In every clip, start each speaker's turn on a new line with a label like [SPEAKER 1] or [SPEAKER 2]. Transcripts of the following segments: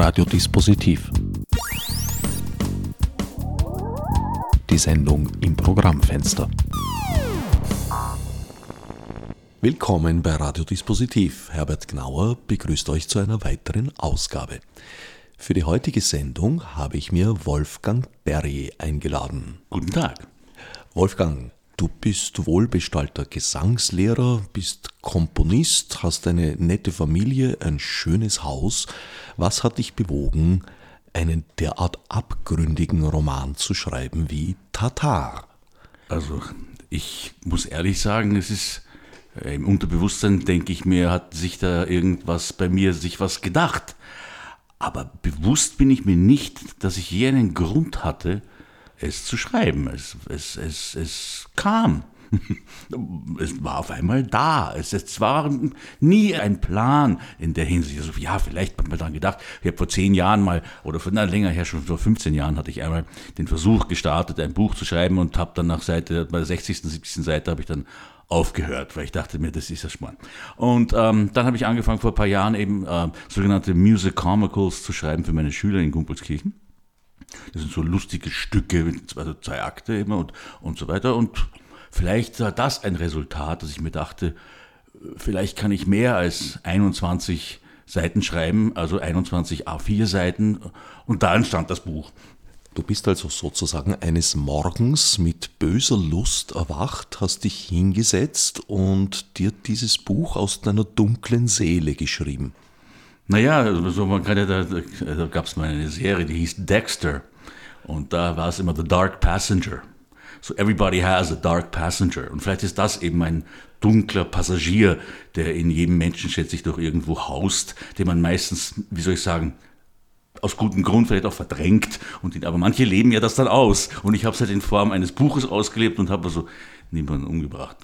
[SPEAKER 1] Radiodispositiv. Die Sendung im Programmfenster. Willkommen bei Radiodispositiv. Herbert Gnauer begrüßt euch zu einer weiteren Ausgabe. Für die heutige Sendung habe ich mir Wolfgang Berry eingeladen.
[SPEAKER 2] Guten Tag.
[SPEAKER 1] Wolfgang, Du bist wohlbestallter Gesangslehrer, bist Komponist, hast eine nette Familie, ein schönes Haus. Was hat dich bewogen, einen derart abgründigen Roman zu schreiben wie Tatar?
[SPEAKER 2] Also, ich muss ehrlich sagen, es ist äh, im Unterbewusstsein, denke ich mir, hat sich da irgendwas bei mir, sich was gedacht. Aber bewusst bin ich mir nicht, dass ich je einen Grund hatte, es zu schreiben. Es, es, es, es kam. es war auf einmal da. Es, es, war nie ein Plan in der Hinsicht. Also, ja, vielleicht hat man dann gedacht, ich habe vor zehn Jahren mal, oder vor, na, länger her, schon vor 15 Jahren, hatte ich einmal den Versuch gestartet, ein Buch zu schreiben und habe dann nach Seite, bei der 60., 70. Seite habe ich dann aufgehört, weil ich dachte mir, das ist ja spannend. Und ähm, dann habe ich angefangen, vor ein paar Jahren eben äh, sogenannte Music Comicals zu schreiben für meine Schüler in Gumpelskirchen. Das sind so lustige Stücke, also zwei Akte immer und, und so weiter. Und vielleicht war das ein Resultat, dass ich mir dachte, vielleicht kann ich mehr als 21 Seiten schreiben, also 21 A4 Seiten. Und da entstand das Buch.
[SPEAKER 1] Du bist also sozusagen eines Morgens mit böser Lust erwacht, hast dich hingesetzt und dir dieses Buch aus deiner dunklen Seele geschrieben.
[SPEAKER 2] Naja, also man kann ja, da, da gab es mal eine Serie, die hieß Dexter. Und da war es immer The Dark Passenger. So everybody has a dark passenger. Und vielleicht ist das eben ein dunkler Passagier, der in jedem Menschen, schätze ich, doch irgendwo haust, den man meistens, wie soll ich sagen, aus gutem Grund vielleicht auch verdrängt. Und ihn, aber manche leben ja das dann aus. Und ich habe es halt in Form eines Buches ausgelebt und habe also niemanden umgebracht.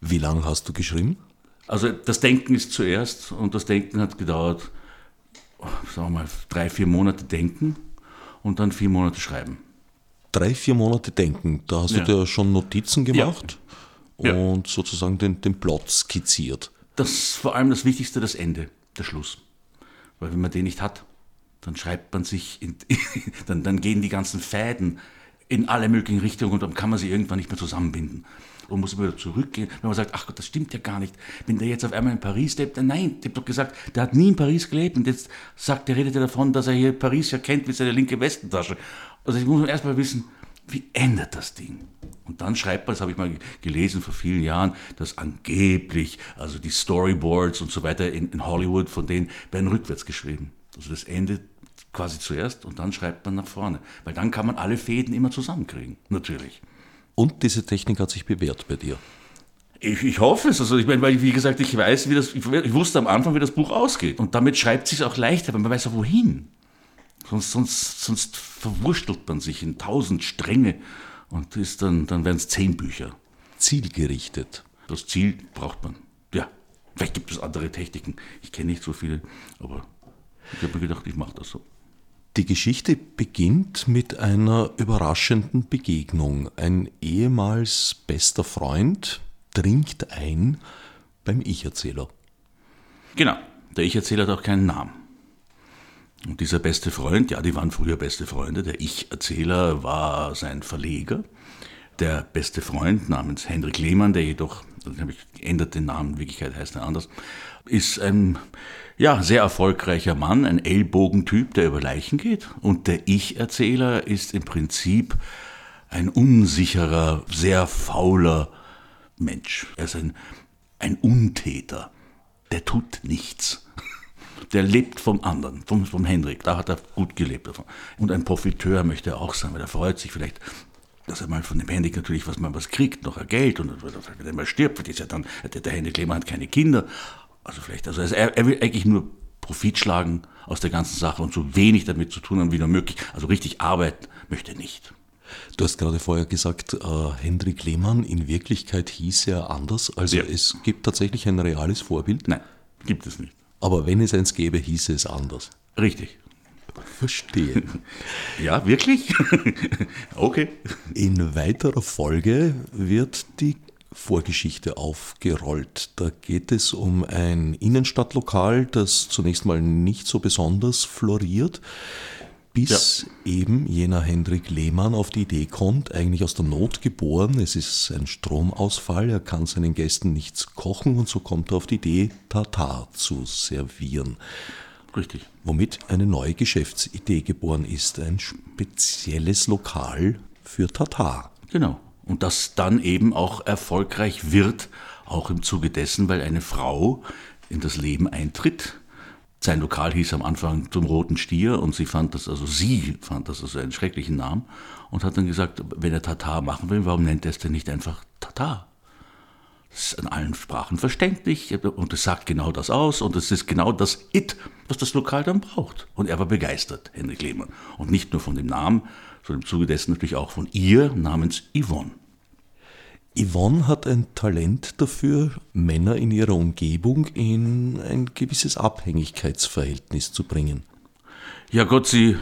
[SPEAKER 1] Wie lange hast du geschrieben?
[SPEAKER 2] Also das Denken ist zuerst und das Denken hat gedauert, sagen wir mal, drei, vier Monate Denken und dann vier Monate Schreiben.
[SPEAKER 1] Drei, vier Monate Denken, da hast ja. du dir schon Notizen gemacht
[SPEAKER 2] ja.
[SPEAKER 1] und sozusagen den, den Plot skizziert.
[SPEAKER 2] Das vor allem das Wichtigste, das Ende, der Schluss. Weil wenn man den nicht hat, dann schreibt man sich, in, dann, dann gehen die ganzen Fäden in alle möglichen Richtungen und dann kann man sie irgendwann nicht mehr zusammenbinden und muss immer wieder zurückgehen. Wenn man sagt, ach Gott, das stimmt ja gar nicht. Wenn der jetzt auf einmal in Paris lebt, dann nein, ich habe doch gesagt, der hat nie in Paris gelebt und jetzt sagt, der redet ja davon, dass er hier Paris ja kennt wie seine linke Westentasche. Also ich muss erstmal wissen, wie endet das Ding? Und dann schreibt man, das habe ich mal gelesen vor vielen Jahren, dass angeblich, also die Storyboards und so weiter in, in Hollywood, von denen werden rückwärts geschrieben. Also das Ende quasi zuerst und dann schreibt man nach vorne. Weil dann kann man alle Fäden immer zusammenkriegen, natürlich.
[SPEAKER 1] Und diese Technik hat sich bewährt bei dir.
[SPEAKER 2] Ich, ich hoffe es. Also ich meine, weil wie gesagt, ich weiß, wie das, ich wusste am Anfang, wie das Buch ausgeht. Und damit schreibt es sich auch leichter, weil man weiß auch wohin. Sonst, sonst, sonst verwurstelt man sich in tausend Stränge und ist dann, dann werden es zehn Bücher.
[SPEAKER 1] Zielgerichtet.
[SPEAKER 2] Das Ziel braucht man. Ja, vielleicht gibt es andere Techniken. Ich kenne nicht so viele, aber ich habe mir gedacht, ich mache das so.
[SPEAKER 1] Die Geschichte beginnt mit einer überraschenden Begegnung. Ein ehemals bester Freund dringt ein beim Ich-Erzähler.
[SPEAKER 2] Genau, der Ich-Erzähler hat auch keinen Namen. Und dieser beste Freund, ja, die waren früher beste Freunde. Der Ich-Erzähler war sein Verleger. Der beste Freund namens Hendrik Lehmann, der jedoch, dann habe ich geändert den Namen, in Wirklichkeit heißt er anders, ist ein ja, sehr erfolgreicher Mann, ein Ellbogentyp, der über Leichen geht. Und der Ich-Erzähler ist im Prinzip ein unsicherer, sehr fauler Mensch. Er ist ein, ein Untäter. Der tut nichts. Der lebt vom anderen, vom, vom Hendrik. Da hat er gut gelebt davon. Und ein Profiteur möchte er auch sein, weil er freut sich vielleicht dass er mal von dem Hendrik natürlich was man was kriegt, noch Geld und wenn er mal stirbt, ist ja dann, der Hendrik Lehmann hat keine Kinder also vielleicht, also er, er will eigentlich nur Profit schlagen aus der ganzen Sache und so wenig damit zu tun haben wie nur möglich. Also richtig arbeiten möchte er nicht.
[SPEAKER 1] Du hast gerade vorher gesagt, äh, Hendrik Lehmann, in Wirklichkeit hieß er anders. Also ja. es gibt tatsächlich ein reales Vorbild?
[SPEAKER 2] Nein, gibt es nicht.
[SPEAKER 1] Aber wenn es eins gäbe, hieße es anders.
[SPEAKER 2] Richtig.
[SPEAKER 1] Verstehe.
[SPEAKER 2] ja, wirklich? okay.
[SPEAKER 1] In weiterer Folge wird die Vorgeschichte aufgerollt. Da geht es um ein Innenstadtlokal, das zunächst mal nicht so besonders floriert, bis ja. eben jener Hendrik Lehmann auf die Idee kommt, eigentlich aus der Not geboren, es ist ein Stromausfall, er kann seinen Gästen nichts kochen und so kommt er auf die Idee, Tatar zu servieren.
[SPEAKER 2] Richtig.
[SPEAKER 1] Womit eine neue Geschäftsidee geboren ist, ein spezielles Lokal für Tatar.
[SPEAKER 2] Genau. Und das dann eben auch erfolgreich wird, auch im Zuge dessen, weil eine Frau in das Leben eintritt. Sein Lokal hieß am Anfang zum Roten Stier und sie fand das, also sie fand das also einen schrecklichen Namen und hat dann gesagt, wenn er Tatar machen will, warum nennt er es denn nicht einfach Tatar? Das ist in allen Sprachen verständlich und es sagt genau das aus und es ist genau das It, was das Lokal dann braucht. Und er war begeistert, Henrik Lehmann. Und nicht nur von dem Namen, sondern im Zuge dessen natürlich auch von ihr namens Yvonne.
[SPEAKER 1] Yvonne hat ein Talent dafür, Männer in ihrer Umgebung in ein gewisses Abhängigkeitsverhältnis zu bringen.
[SPEAKER 2] Ja Gott, sie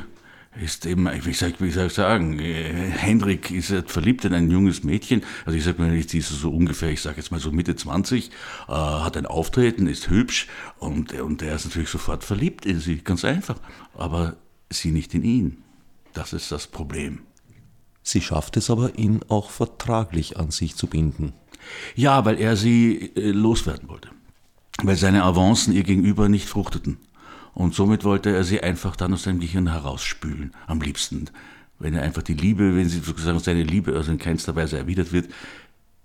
[SPEAKER 2] ist eben, wie soll, ich, wie soll ich sagen, Hendrik ist verliebt in ein junges Mädchen, also ich sage mal sie ist so ungefähr, ich sage jetzt mal so Mitte 20, äh, hat ein Auftreten, ist hübsch und, und er ist natürlich sofort verliebt in sie, ganz einfach, aber sie nicht in ihn. Das ist das Problem.
[SPEAKER 1] Sie schafft es aber, ihn auch vertraglich an sich zu binden.
[SPEAKER 2] Ja, weil er sie äh, loswerden wollte. Weil seine Avancen ihr gegenüber nicht fruchteten. Und somit wollte er sie einfach dann aus seinem Gehirn herausspülen, am liebsten. Wenn er einfach die Liebe, wenn sie sozusagen seine Liebe also in keinster Weise erwidert wird,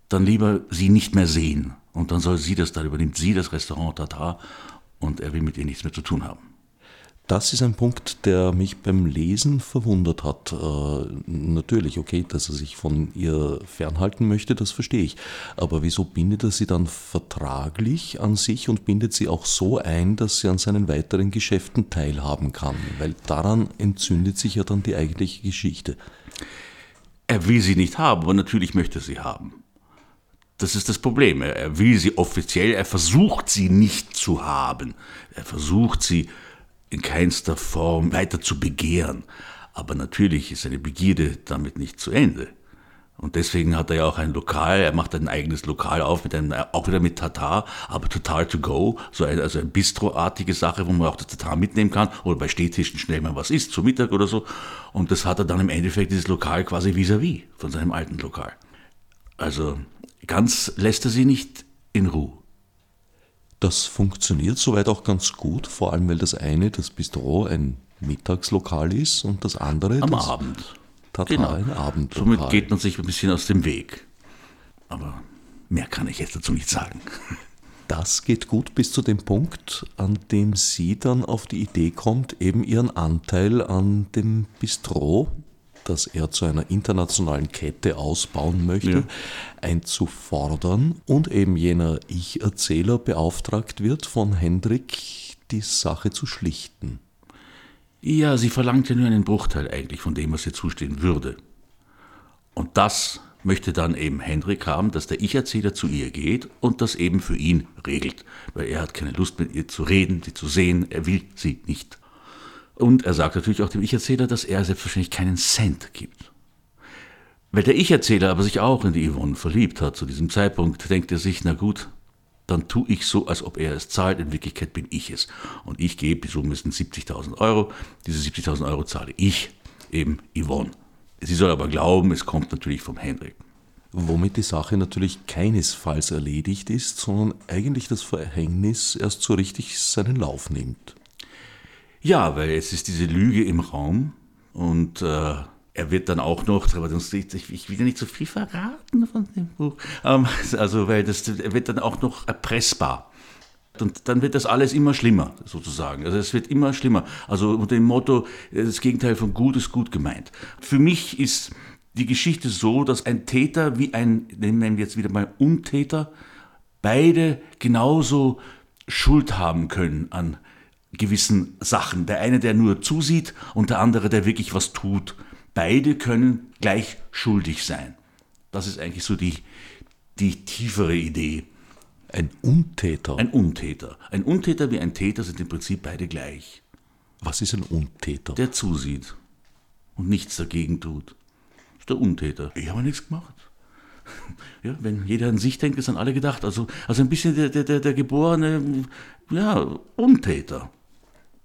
[SPEAKER 2] dann lieber sie nicht mehr sehen. Und dann soll sie das, dann übernimmt sie das Restaurant Tata und er will mit ihr nichts mehr zu tun haben.
[SPEAKER 1] Das ist ein Punkt, der mich beim Lesen verwundert hat. Äh, natürlich, okay, dass er sich von ihr fernhalten möchte, das verstehe ich. Aber wieso bindet er sie dann vertraglich an sich und bindet sie auch so ein, dass sie an seinen weiteren Geschäften teilhaben kann? Weil daran entzündet sich ja dann die eigentliche Geschichte.
[SPEAKER 2] Er will sie nicht haben, aber natürlich möchte er sie haben. Das ist das Problem. Er will sie offiziell, er versucht sie nicht zu haben. Er versucht sie in keinster Form weiter zu begehren. Aber natürlich ist seine Begierde damit nicht zu Ende. Und deswegen hat er ja auch ein Lokal, er macht ein eigenes Lokal auf, mit einem, auch wieder mit Tatar, aber total to go, so ein, also eine Bistroartige Sache, wo man auch das Tatar mitnehmen kann oder bei Stehtischen schnell mal was isst, zu Mittag oder so. Und das hat er dann im Endeffekt dieses Lokal quasi vis-à-vis -vis von seinem alten Lokal. Also ganz lässt er sie nicht in Ruhe.
[SPEAKER 1] Das funktioniert soweit auch ganz gut, vor allem weil das eine, das Bistro, ein Mittagslokal ist und das andere
[SPEAKER 2] am
[SPEAKER 1] das
[SPEAKER 2] Abend.
[SPEAKER 1] Total genau. ein Abendlokal.
[SPEAKER 2] Somit geht man sich ein bisschen aus dem Weg. Aber mehr kann ich jetzt dazu nicht sagen.
[SPEAKER 1] Das geht gut bis zu dem Punkt, an dem sie dann auf die Idee kommt, eben ihren Anteil an dem Bistro das er zu einer internationalen Kette ausbauen möchte, ja. einzufordern und eben jener Ich-Erzähler beauftragt wird von Hendrik, die Sache zu schlichten.
[SPEAKER 2] Ja, sie verlangt ja nur einen Bruchteil eigentlich von dem, was ihr zustehen würde. Und das möchte dann eben Hendrik haben, dass der Ich-Erzähler zu ihr geht und das eben für ihn regelt, weil er hat keine Lust mit ihr zu reden, sie zu sehen, er will sie nicht. Und er sagt natürlich auch dem Ich-Erzähler, dass er selbstverständlich keinen Cent gibt. Weil der Ich-Erzähler aber sich auch in die Yvonne verliebt hat zu diesem Zeitpunkt, denkt er sich, na gut, dann tue ich so, als ob er es zahlt. In Wirklichkeit bin ich es. Und ich gebe, Summe sind 70.000 Euro. Diese 70.000 Euro zahle ich, eben Yvonne. Sie soll aber glauben, es kommt natürlich vom Henrik.
[SPEAKER 1] Womit die Sache natürlich keinesfalls erledigt ist, sondern eigentlich das Verhängnis erst so richtig seinen Lauf nimmt.
[SPEAKER 2] Ja, weil es ist diese Lüge im Raum und äh, er wird dann auch noch, ich will ja nicht so viel verraten von dem Buch, ähm, also weil das er wird dann auch noch erpressbar. Und dann wird das alles immer schlimmer, sozusagen. Also es wird immer schlimmer. Also unter dem Motto, das Gegenteil von gut ist gut gemeint. Für mich ist die Geschichte so, dass ein Täter wie ein, nennen wir jetzt wieder mal Untäter, beide genauso Schuld haben können an gewissen Sachen. Der eine, der nur zusieht und der andere, der wirklich was tut. Beide können gleich schuldig sein. Das ist eigentlich so die, die tiefere Idee.
[SPEAKER 1] Ein Untäter.
[SPEAKER 2] Ein Untäter. Ein Untäter wie ein Täter sind im Prinzip beide gleich.
[SPEAKER 1] Was ist ein Untäter?
[SPEAKER 2] Der zusieht und nichts dagegen tut. Das ist der Untäter. Ich habe nichts gemacht. Ja, wenn jeder an sich denkt, ist an alle gedacht. Also, also ein bisschen der, der, der geborene ja, Untäter.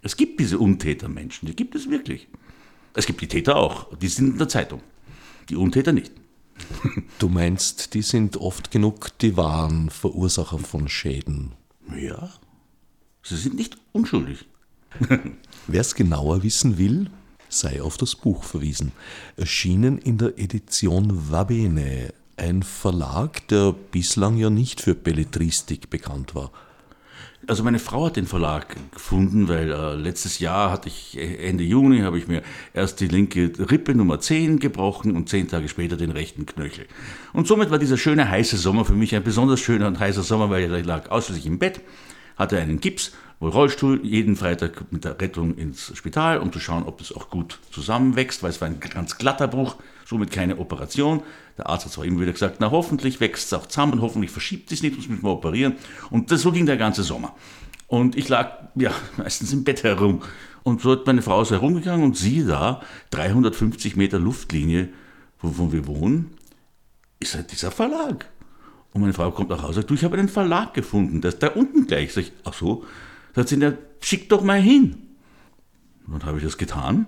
[SPEAKER 2] Es gibt diese Untätermenschen, die gibt es wirklich. Es gibt die Täter auch, die sind in der Zeitung. Die Untäter nicht.
[SPEAKER 1] Du meinst, die sind oft genug die wahren Verursacher von Schäden.
[SPEAKER 2] Ja, sie sind nicht unschuldig.
[SPEAKER 1] Wer es genauer wissen will, sei auf das Buch verwiesen. Erschienen in der Edition Vabene, ein Verlag, der bislang ja nicht für Belletristik bekannt war.
[SPEAKER 2] Also meine Frau hat den Verlag gefunden, weil äh, letztes Jahr hatte ich, äh, Ende Juni, habe ich mir erst die linke Rippe Nummer 10 gebrochen und zehn Tage später den rechten Knöchel. Und somit war dieser schöne heiße Sommer für mich ein besonders schöner und heißer Sommer, weil ich lag ausschließlich im Bett, hatte einen Gips, Rollstuhl, jeden Freitag mit der Rettung ins Spital, um zu schauen, ob das auch gut zusammenwächst, weil es war ein ganz glatter Bruch, somit keine Operation. Der Arzt hat zwar immer wieder gesagt, na hoffentlich wächst es auch zusammen und hoffentlich verschiebt es nicht, das müssen wir operieren. Und das, so ging der ganze Sommer. Und ich lag ja meistens im Bett herum. Und so hat meine Frau so herumgegangen und sie da, 350 Meter Luftlinie, wo wir wohnen, ist halt dieser Verlag. Und meine Frau kommt nach Hause und sagt, du, ich habe einen Verlag gefunden, der ist da unten gleich. Sag ich, ach so. Sagt sie, na, schick doch mal hin. Und dann habe ich das getan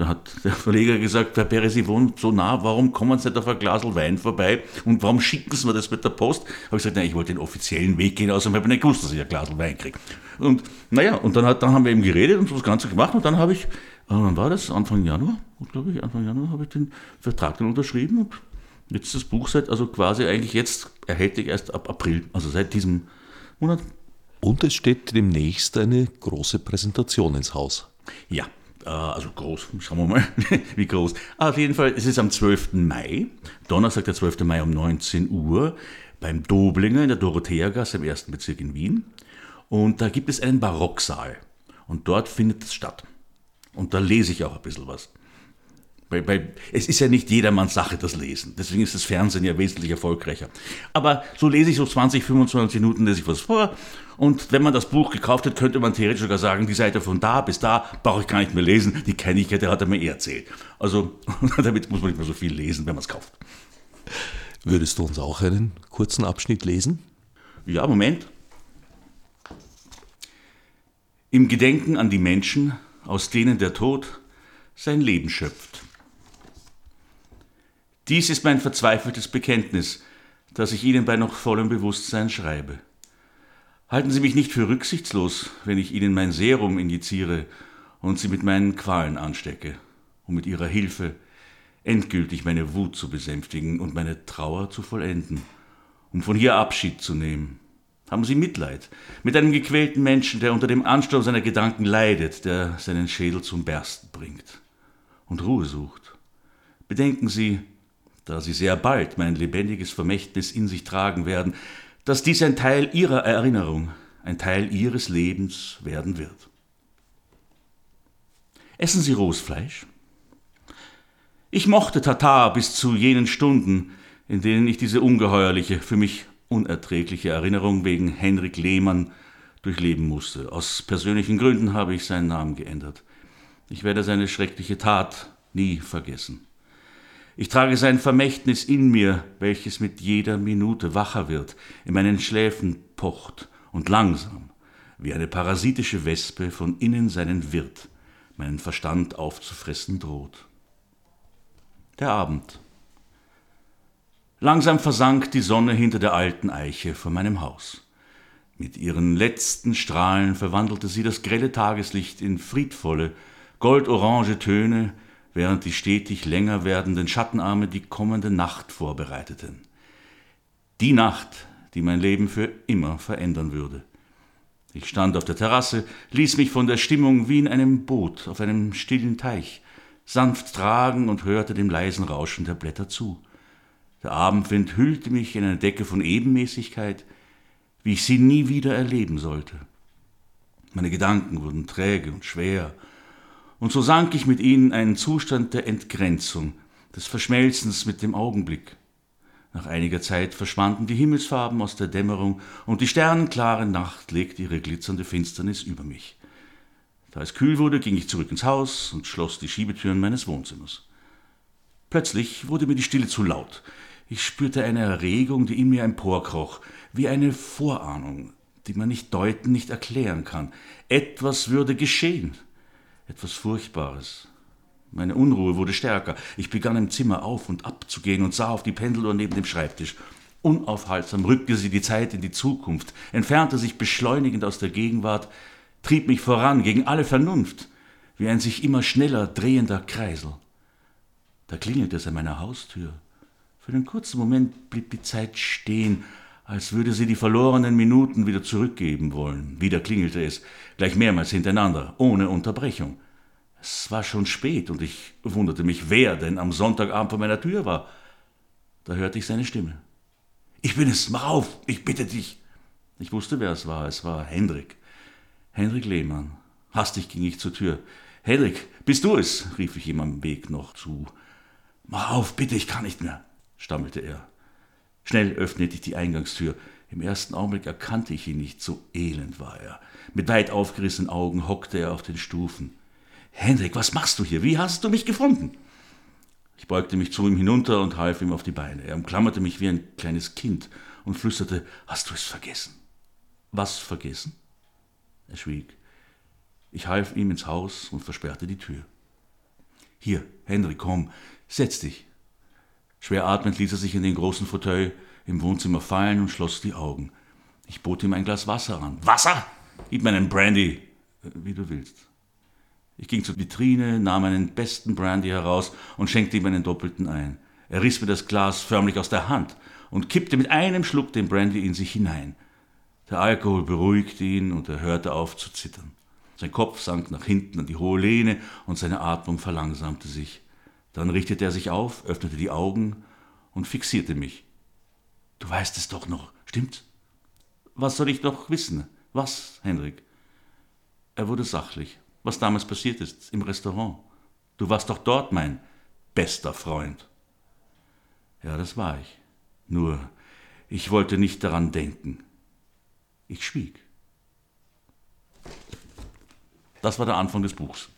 [SPEAKER 2] da hat der Verleger gesagt, Herr Perez, Sie wohnen so nah, warum kommen Sie nicht auf ein Glas Wein vorbei und warum schicken Sie mir das mit der Post? Habe ich gesagt, nein, ich wollte den offiziellen Weg gehen, außerdem habe ich nicht gewusst, dass ich ein Glas Wein kriege. Und naja, und dann, hat, dann haben wir eben geredet und so das Ganze gemacht und dann habe ich, äh, wann war das? Anfang Januar, glaube ich, Anfang Januar habe ich den Vertrag dann unterschrieben und jetzt das Buch seit, also quasi eigentlich jetzt erhältlich erst ab April, also seit diesem Monat.
[SPEAKER 1] Und es steht demnächst eine große Präsentation ins Haus.
[SPEAKER 2] Ja, äh, also groß, schauen wir mal, wie groß. Auf jeden Fall, es ist am 12. Mai, Donnerstag, der 12. Mai um 19 Uhr, beim Doblinger in der Dorotheagasse im ersten Bezirk in Wien. Und da gibt es einen Barocksaal. Und dort findet es statt. Und da lese ich auch ein bisschen was. Weil, weil, es ist ja nicht jedermanns Sache, das Lesen. Deswegen ist das Fernsehen ja wesentlich erfolgreicher. Aber so lese ich so 20, 25 Minuten, lese ich was vor. Und wenn man das Buch gekauft hat, könnte man theoretisch sogar sagen, die Seite von da bis da brauche ich gar nicht mehr lesen. Die kenne ich ja, der hat er mir eh erzählt. Also damit muss man nicht mehr so viel lesen, wenn man es kauft.
[SPEAKER 1] Würdest du uns auch einen kurzen Abschnitt lesen?
[SPEAKER 2] Ja, Moment. Im Gedenken an die Menschen, aus denen der Tod sein Leben schöpft. Dies ist mein verzweifeltes Bekenntnis, das ich Ihnen bei noch vollem Bewusstsein schreibe. Halten Sie mich nicht für rücksichtslos, wenn ich Ihnen mein Serum injiziere und Sie mit meinen Qualen anstecke, um mit Ihrer Hilfe endgültig meine Wut zu besänftigen und meine Trauer zu vollenden, um von hier Abschied zu nehmen. Haben Sie Mitleid mit einem gequälten Menschen, der unter dem Ansturm seiner Gedanken leidet, der seinen Schädel zum Bersten bringt und Ruhe sucht. Bedenken Sie, da sie sehr bald mein lebendiges Vermächtnis in sich tragen werden, dass dies ein Teil ihrer Erinnerung, ein Teil ihres Lebens werden wird. Essen Sie Rohsfleisch? Ich mochte Tatar bis zu jenen Stunden, in denen ich diese ungeheuerliche, für mich unerträgliche Erinnerung wegen Henrik Lehmann durchleben musste. Aus persönlichen Gründen habe ich seinen Namen geändert. Ich werde seine schreckliche Tat nie vergessen. Ich trage sein Vermächtnis in mir, welches mit jeder Minute wacher wird, in meinen Schläfen pocht und langsam, wie eine parasitische Wespe von innen seinen Wirt, meinen Verstand aufzufressen droht. Der Abend. Langsam versank die Sonne hinter der alten Eiche vor meinem Haus. Mit ihren letzten Strahlen verwandelte sie das grelle Tageslicht in friedvolle, goldorange Töne, während die stetig länger werdenden Schattenarme die kommende Nacht vorbereiteten. Die Nacht, die mein Leben für immer verändern würde. Ich stand auf der Terrasse, ließ mich von der Stimmung wie in einem Boot auf einem stillen Teich sanft tragen und hörte dem leisen Rauschen der Blätter zu. Der Abendwind hüllte mich in eine Decke von Ebenmäßigkeit, wie ich sie nie wieder erleben sollte. Meine Gedanken wurden träge und schwer, und so sank ich mit ihnen einen Zustand der Entgrenzung, des Verschmelzens mit dem Augenblick. Nach einiger Zeit verschwanden die Himmelsfarben aus der Dämmerung, und die sternenklare Nacht legte ihre glitzernde Finsternis über mich. Da es kühl wurde, ging ich zurück ins Haus und schloss die Schiebetüren meines Wohnzimmers. Plötzlich wurde mir die Stille zu laut. Ich spürte eine Erregung, die in mir emporkroch, wie eine Vorahnung, die man nicht deuten, nicht erklären kann. Etwas würde geschehen, etwas Furchtbares. Meine Unruhe wurde stärker. Ich begann im Zimmer auf und ab zu gehen und sah auf die Pendeluhr neben dem Schreibtisch. Unaufhaltsam rückte sie die Zeit in die Zukunft, entfernte sich beschleunigend aus der Gegenwart, trieb mich voran gegen alle Vernunft, wie ein sich immer schneller drehender Kreisel. Da klingelte es an meiner Haustür. Für einen kurzen Moment blieb die Zeit stehen, als würde sie die verlorenen Minuten wieder zurückgeben wollen. Wieder klingelte es, gleich mehrmals hintereinander, ohne Unterbrechung. Es war schon spät und ich wunderte mich, wer denn am Sonntagabend vor meiner Tür war. Da hörte ich seine Stimme. Ich bin es, mach auf, ich bitte dich. Ich wusste, wer es war. Es war Hendrik. Hendrik Lehmann. Hastig ging ich zur Tür. Hendrik, bist du es? rief ich ihm am Weg noch zu. Mach auf, bitte, ich kann nicht mehr, stammelte er. Schnell öffnete ich die Eingangstür. Im ersten Augenblick erkannte ich ihn nicht, so elend war er. Mit weit aufgerissenen Augen hockte er auf den Stufen. Hendrik, was machst du hier? Wie hast du mich gefunden? Ich beugte mich zu ihm hinunter und half ihm auf die Beine. Er umklammerte mich wie ein kleines Kind und flüsterte, hast du es vergessen? Was vergessen? Er schwieg. Ich half ihm ins Haus und versperrte die Tür. Hier, Henry, komm, setz dich. Schwer atmend ließ er sich in den großen Fauteuil im Wohnzimmer fallen und schloss die Augen. Ich bot ihm ein Glas Wasser an. Wasser? Gib mir einen Brandy, wie du willst. Ich ging zur Vitrine, nahm einen besten Brandy heraus und schenkte ihm einen doppelten ein. Er riss mir das Glas förmlich aus der Hand und kippte mit einem Schluck den Brandy in sich hinein. Der Alkohol beruhigte ihn und er hörte auf zu zittern. Sein Kopf sank nach hinten an die hohe Lehne und seine Atmung verlangsamte sich. Dann richtete er sich auf, öffnete die Augen und fixierte mich. Du weißt es doch noch, stimmt's? Was soll ich noch wissen? Was, Henrik? Er wurde sachlich was damals passiert ist im Restaurant. Du warst doch dort mein bester Freund. Ja, das war ich. Nur, ich wollte nicht daran denken. Ich schwieg. Das war der Anfang des Buchs.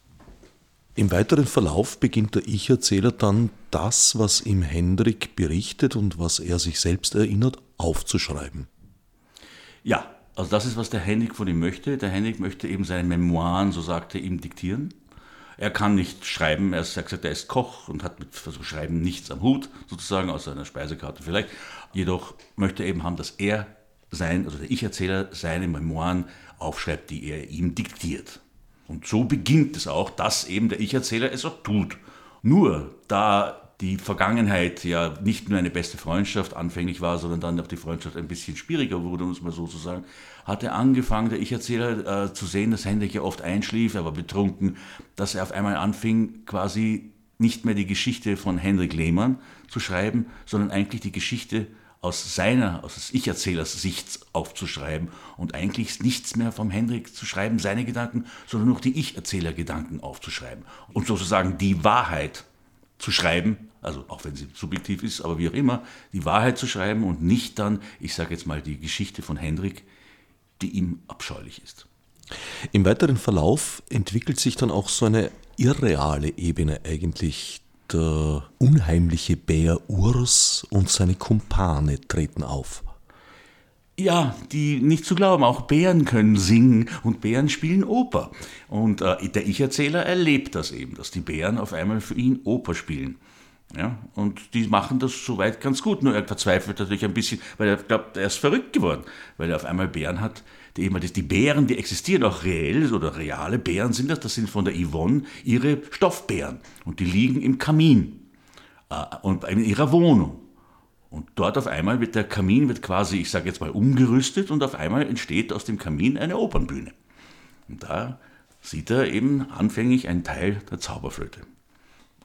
[SPEAKER 1] Im weiteren Verlauf beginnt der Ich-Erzähler dann das, was ihm Hendrik berichtet und was er sich selbst erinnert, aufzuschreiben.
[SPEAKER 2] Ja, also das ist, was der Hennig von ihm möchte. Der Hennig möchte eben seine Memoiren, so sagt er, ihm diktieren. Er kann nicht schreiben, er, hat er ist Koch und hat mit so Schreiben nichts am Hut, sozusagen, außer einer Speisekarte vielleicht. Jedoch möchte er eben haben, dass er sein, also der Ich-Erzähler, seine Memoiren aufschreibt, die er ihm diktiert. Und so beginnt es auch, dass eben der Ich-Erzähler es auch tut. Nur da die Vergangenheit ja nicht nur eine beste Freundschaft anfänglich war, sondern dann auch die Freundschaft ein bisschen schwieriger wurde, muss man so zu sagen, hat er angefangen, der Ich-Erzähler, äh, zu sehen, dass Hendrik ja oft einschlief, er war betrunken, dass er auf einmal anfing, quasi nicht mehr die Geschichte von Hendrik Lehmann zu schreiben, sondern eigentlich die Geschichte aus seiner, aus des Ich-Erzählers Sicht aufzuschreiben und eigentlich nichts mehr vom Hendrik zu schreiben, seine Gedanken, sondern nur die Ich-Erzähler-Gedanken aufzuschreiben und sozusagen die Wahrheit zu schreiben, also auch wenn sie subjektiv ist, aber wie auch immer, die Wahrheit zu schreiben und nicht dann, ich sage jetzt mal, die Geschichte von Hendrik, die ihm abscheulich ist.
[SPEAKER 1] Im weiteren Verlauf entwickelt sich dann auch so eine irreale Ebene eigentlich. Der unheimliche Bär Urs und seine Kumpane treten auf.
[SPEAKER 2] Ja, die nicht zu glauben, auch Bären können singen und Bären spielen Oper. Und äh, der Ich-Erzähler erlebt das eben, dass die Bären auf einmal für ihn Oper spielen. Ja, und die machen das soweit ganz gut, nur er verzweifelt natürlich ein bisschen, weil er glaubt, er ist verrückt geworden, weil er auf einmal Bären hat, die die Bären, die existieren auch reell oder reale Bären sind das, das sind von der Yvonne ihre Stoffbären und die liegen im Kamin äh, und in ihrer Wohnung. Und dort auf einmal wird der Kamin, wird quasi, ich sage jetzt mal, umgerüstet und auf einmal entsteht aus dem Kamin eine Opernbühne. Und da sieht er eben anfänglich einen Teil der Zauberflöte.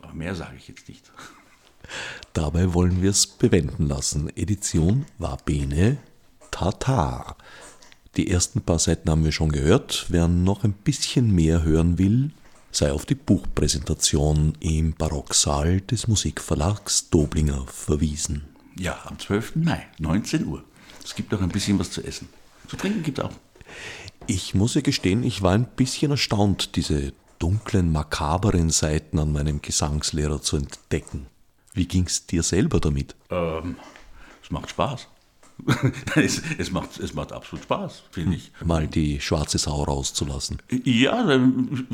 [SPEAKER 2] Aber mehr sage ich jetzt nicht.
[SPEAKER 1] Dabei wollen wir es bewenden lassen. Edition war Bene Tatar. Die ersten paar Seiten haben wir schon gehört. Wer noch ein bisschen mehr hören will, sei auf die Buchpräsentation im Barocksaal des Musikverlags Doblinger verwiesen.
[SPEAKER 2] Ja, am 12. Mai, 19 Uhr. Es gibt auch ein bisschen was zu essen. Zu trinken gibt es auch.
[SPEAKER 1] Ich muss ja gestehen, ich war ein bisschen erstaunt, diese dunklen, makaberen Seiten an meinem Gesangslehrer zu entdecken. Wie ging es dir selber damit?
[SPEAKER 2] Ähm, es macht Spaß. es, es, macht, es macht absolut Spaß, finde ich.
[SPEAKER 1] Mal die schwarze Sau rauszulassen.
[SPEAKER 2] Ja,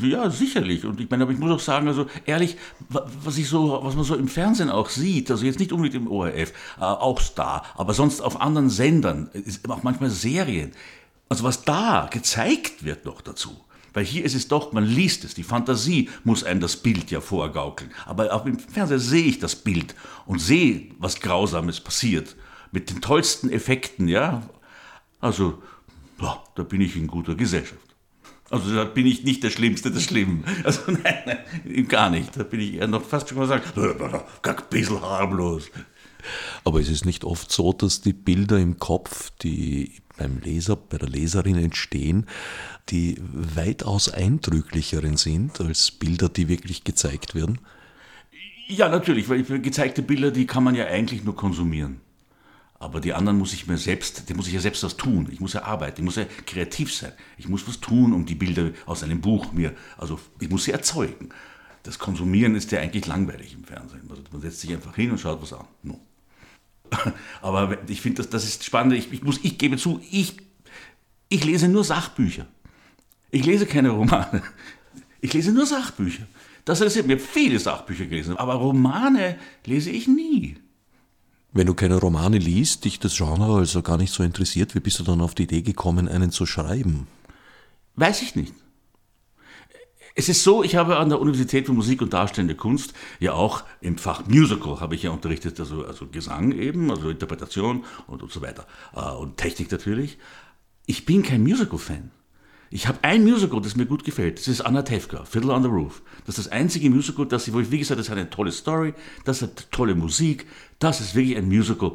[SPEAKER 2] ja, sicherlich. Und ich meine, aber ich muss auch sagen, also ehrlich, was ich so, was man so im Fernsehen auch sieht, also jetzt nicht unbedingt im ORF, äh, auch Star, aber sonst auf anderen Sendern, auch manchmal Serien. Also was da gezeigt wird noch dazu. Weil hier ist es doch, man liest es, die Fantasie muss einem das Bild ja vorgaukeln. Aber auch im Fernsehen sehe ich das Bild und sehe, was Grausames passiert mit den tollsten Effekten, ja. Also, ja, da bin ich in guter Gesellschaft. Also da bin ich nicht der Schlimmste der Schlimmen. Also nein, nein, gar nicht. Da bin ich eher noch fast schon mal sagen, ein bisschen harmlos.
[SPEAKER 1] Aber es ist nicht oft so, dass die Bilder im Kopf, die beim Leser, bei der Leserin entstehen, die weitaus eindrücklicheren sind als Bilder, die wirklich gezeigt werden?
[SPEAKER 2] Ja, natürlich, weil gezeigte Bilder, die kann man ja eigentlich nur konsumieren. Aber die anderen muss ich mir selbst, die muss ich ja selbst was tun. Ich muss ja arbeiten, ich muss ja kreativ sein. Ich muss was tun, um die Bilder aus einem Buch mir, also ich muss sie erzeugen. Das Konsumieren ist ja eigentlich langweilig im Fernsehen. Also man setzt sich einfach hin und schaut was an. No. Aber ich finde, das, das ist spannend. Ich, ich, muss, ich gebe zu, ich, ich lese nur Sachbücher. Ich lese keine Romane. Ich lese nur Sachbücher. Das interessiert mir viele Sachbücher gelesen, aber Romane lese ich nie.
[SPEAKER 1] Wenn du keine Romane liest, dich das Genre also gar nicht so interessiert, wie bist du dann auf die Idee gekommen, einen zu schreiben?
[SPEAKER 2] Weiß ich nicht. Es ist so, ich habe an der Universität für Musik und Darstellende Kunst ja auch im Fach Musical habe ich ja unterrichtet, also, also Gesang eben, also Interpretation und, und so weiter äh, und Technik natürlich. Ich bin kein Musical-Fan. Ich habe ein Musical, das mir gut gefällt. Das ist Anna Tefka, Fiddle on the Roof. Das ist das einzige Musical, das ich, wo ich, wie gesagt, das hat eine tolle Story, das hat tolle Musik, das ist wirklich ein Musical.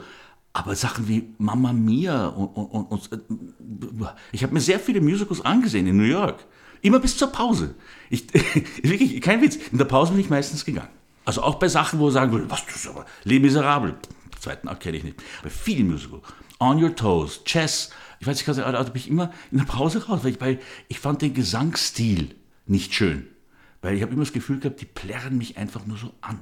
[SPEAKER 2] Aber Sachen wie Mamma Mia und, und, und äh, ich habe mir sehr viele Musicals angesehen in New York. Immer bis zur Pause. Ich, wirklich, kein Witz. In der Pause bin ich meistens gegangen. Also auch bei Sachen, wo ich sagen würde, was, das ist aber Les Miserables. Zweiten Akt kenne ich nicht. Bei vielen Musicals. On Your Toes, Chess, ich weiß nicht, also bin ich immer in der Pause raus, weil ich, weil ich fand den Gesangsstil nicht schön. Weil ich habe immer das Gefühl gehabt, die plärren mich einfach nur so an.